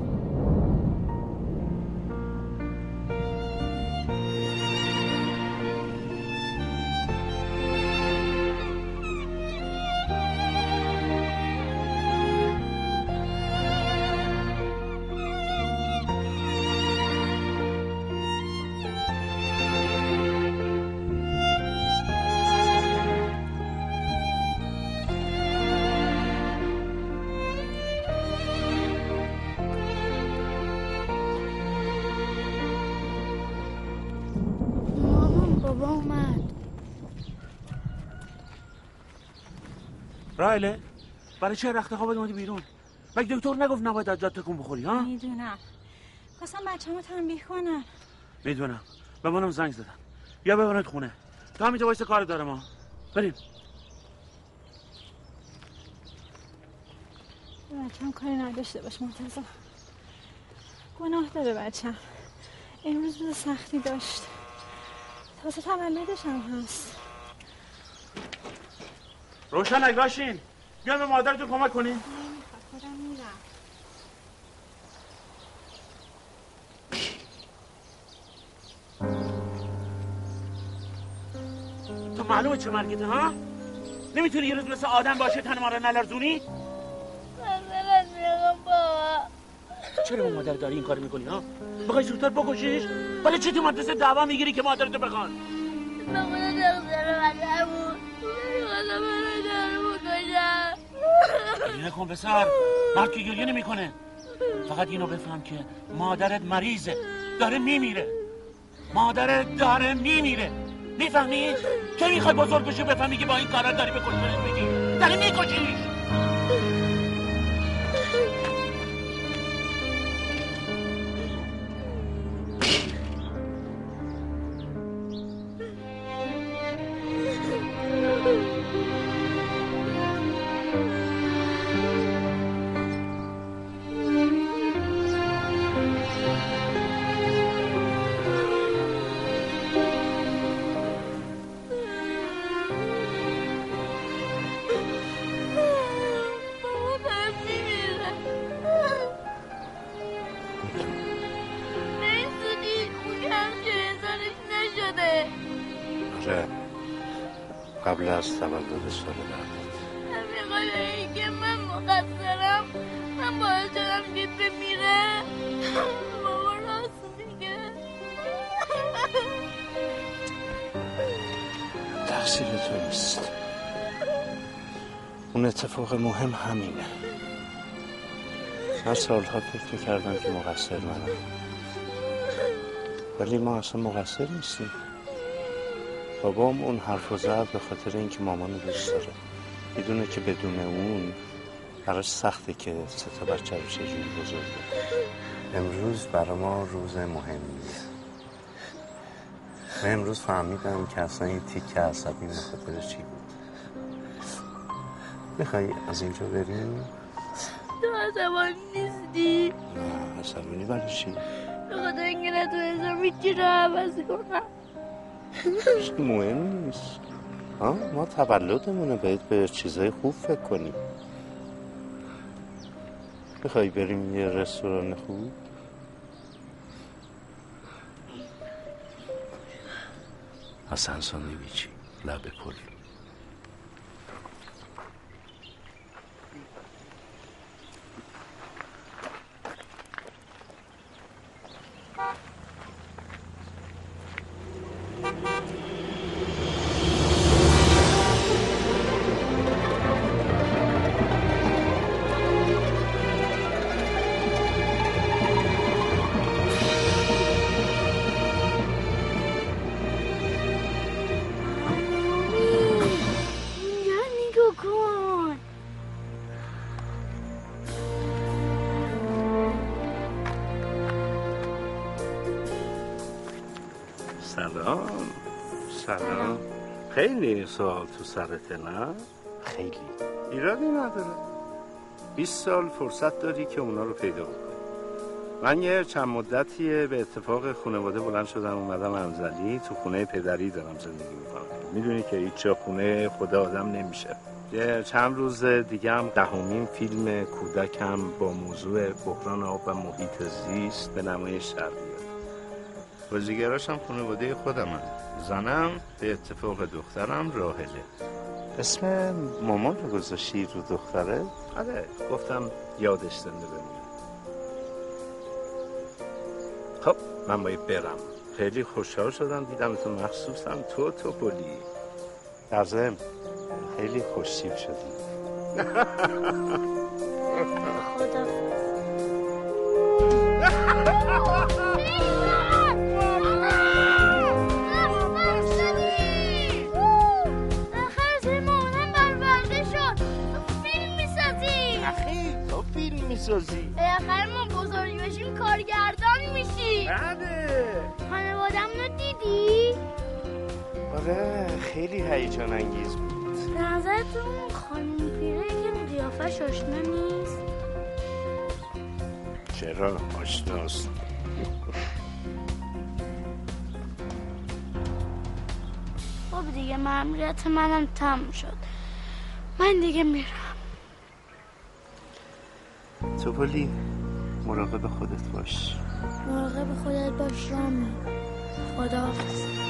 S27: برای چه رخت خوابت اومدی بیرون؟ مگه دکتر نگفت نباید از جات تکون بخوری ها؟
S25: می‌دونم. خواستم بچه رو تنبیه کنم.
S27: می‌دونم. به منم زنگ زدن. یا ببرنت خونه. تو همینجا وایس کار دارم ها. بریم.
S25: بچم کاری نداشته باش مرتضی گناه داره بچم امروز روز سختی داشت. تازه تولدش هم هست.
S27: روشن اگراشین بیان به مادرتون کمک کنین
S25: خودم میرم
S27: تو معلومه چه مرگته ها؟ نمی‌تونی یه روز مثل آدم باشه تن ما رو نلرزونی؟ چرا با مادر داری این کار می‌کنی ها؟ بخوای زودتر بکشیش؟ ولی چی تو مدرسه دعوا می‌گیری که مادرتو بخوان؟
S8: به خدا دختر من نبود
S27: گریه نکن پسر. مرد که گریه نمی‌کنه. فقط اینو بفهم که مادرت مریضه. داره میمیره. مادرت داره میمیره. می‌فهمی؟ که می‌خوای بزرگ بشی بفهمی که با این کارا داری به کشتنش میگی؟ داری میکشیش.
S2: قبل از تولد سال بعد
S8: که من مقصرم من باعث شدم که بمیره بابا راست میگه.
S2: تقصیر تو نیست. اون اتفاق مهم همینه. من سالها فکر می‌کردم که مقصر منم. ولی ما اصلا مقصر نیستیم. بابام اون حرف و زد به خاطر اینکه مامان دوست داره می‌دونه که بدون اون براش سخته که سه تا بچه رو چجوری بزرگ. امروز برای ما روز مهمیه من امروز فهمیدم که اصلا این تیک عصبی به خاطر چی بود می‌خوای از اینجا بریم؟
S8: تو عصبانی نیستی
S2: نه عصبانی برای چی؟
S8: به خاطر اینکه نتونستم هیچی رو عوض کنم
S2: هیچ مهم نیست. ها ما تولدمونه باید به چیزای خوب فکر کنیم. می‌خوای بریم یه رستوران خوب؟ حسن ساندویچی لب پل خیلی سوال تو سرته نه؟ خیلی. ایرادی نداره. 20 سال فرصت داری که اونا رو پیدا بکنی من یه چند مدتیه به اتفاق خانواده بلند شدم اومدم انزلی. تو خونه پدری دارم زندگی می‌کنم. می‌دونی که هیچ خونه خدا آدم نمیشه. یه چند روز دیگه هم دهمین فیلم کودکم با موضوع بحران آب و محیط زیست به نمایش در بیاد بازیگراش هم خانواده خودم هم. زنم به اتفاق دخترم راهله. اسم مامان رو گذاشتی رو دختره؟ آره گفتم یادش زنده بمونه. خب من باید برم. خیلی خوشحال شدم دیدم تو مخصوصا تو تو بولی در ضمن خیلی خوشتیب شدی.
S8: آخر
S2: خیلی هیجان انگیز بود.
S8: نظرتون خانم پیره که قیافش آشنا نیست؟
S2: چرا؟ آشناست.
S8: خب دیگه مأموریت منم تم شد. من دیگه میرم.
S2: تو بولی مراقب خودت باش.
S8: مراقب خودت باش رامی خداحافظ.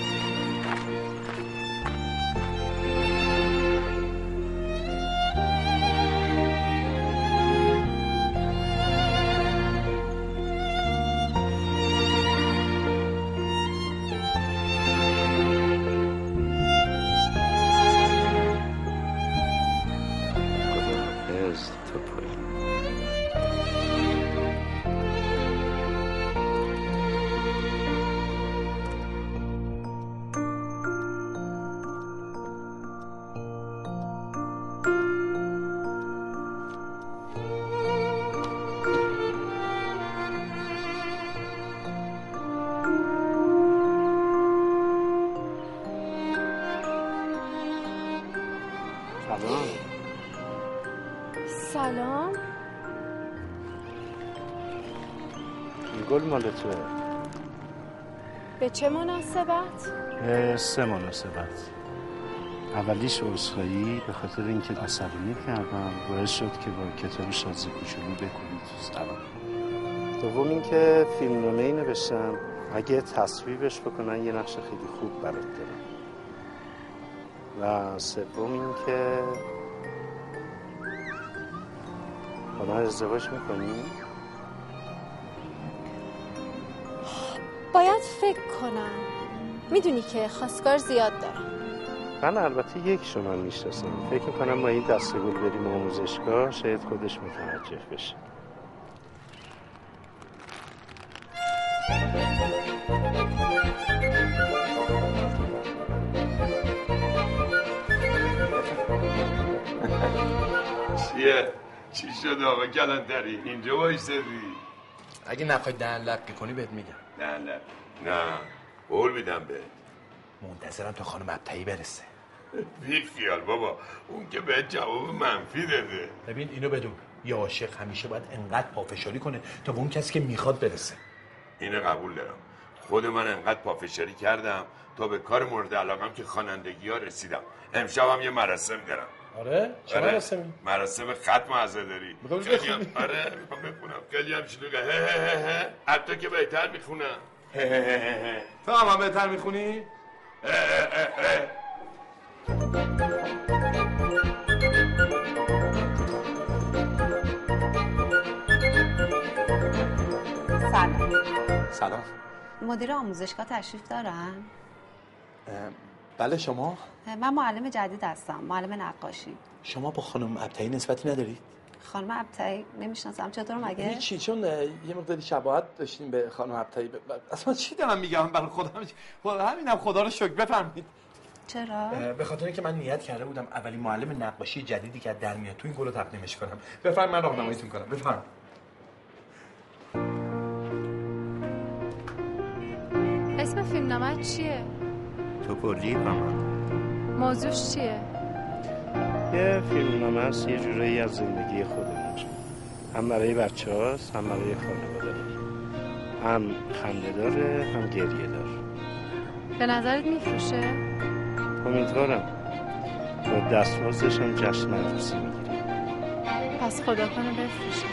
S2: مال توه
S4: به چه مناسبت؟
S2: اه، سه مناسبت. اولیش عذرخواهی به خاطر اینکه عصبانی کردم. باعث شد که با کتاب شازی کوچولو بکنی تو سرم دوم اینکه فیلمنامه ای نوشتم. اگه تصویبش بکنن یه نقش خیلی خوب برات دارم. و سوم اینکه با من ازدواج می‌کنی؟
S4: باید فکر کنم. می‌دونی که خواستگار زیاد دارم.
S2: من البته یک شما می‌شناسم. فکر می‌کنم با این دسته گل بریم آموزشگاه شاید خودش متوجه بشه.
S6: چیه؟ چی شد آقا؟ کلانتری؟ اینجا وایستدی
S5: اگه نخوای دهن لقی کنی بهت میگم.
S6: نه نه. نه. قول میدم به.
S5: منتظرم تا خانم ابتهی برسه.
S6: بی خیال بابا. اون که به جواب منفی داده.
S5: ببین اینو بدون. یه عاشق همیشه باید انقدر پافشاری کنه تا به اون کسی که می‌خواد برسه.
S6: اینو قبول دارم. خود من انقدر پافشاری کردم تا به کار مورد علاقم که خوانندگی ها رسیدم. امشبم یه مراسم دارم.
S5: آره چه
S6: آره.
S5: مراسمی
S6: مراسم ختم عزاداری خیلی
S5: بخونی؟
S6: هم- آره می‌خوام بخونم خیلی هم شلوغه هه هه هه. حتی که بهتر می‌خونم هه هه هه هه.
S5: تو هم, هم بهتر می‌خونی؟
S28: سلام
S5: سلام
S28: مدیر آموزشگاه تشریف دارن؟
S5: بله شما؟
S28: من معلم جدید هستم معلم نقاشی.
S5: شما با خانم ابتهی نسبتی ندارید؟
S28: خانم ابتهی نمی‌شناسم چطور مگه؟
S5: هیچی چون اه، یه مقداری شباهت داشتیم به خانم ابتهی ب- اصلا چی دارم میگم برای خودم؟ خود همینم خدا رو شکر بفرمایید.
S28: چرا؟
S5: به خاطر اینکه من نیت کرده بودم اولین معلم نقاشی جدیدی که در میاد تو این گل رو تقدیمش کنم. بفرم من راهنماییتون کنم. بفرم
S4: اسم فیلمنامه چیه؟
S2: تو و من
S4: موضوعش چیه؟
S2: یه فیلمنامه است یه جورایی از زندگی خودمون هم برای بچه هاست هم برای خانواده هم خنده داره هم گریه داره.
S4: به نظرت میفروشه؟
S2: امیدوارم. با دستمزدش هم جشن عروسی می‌گیریم
S4: پس خدا کنه بفروشه.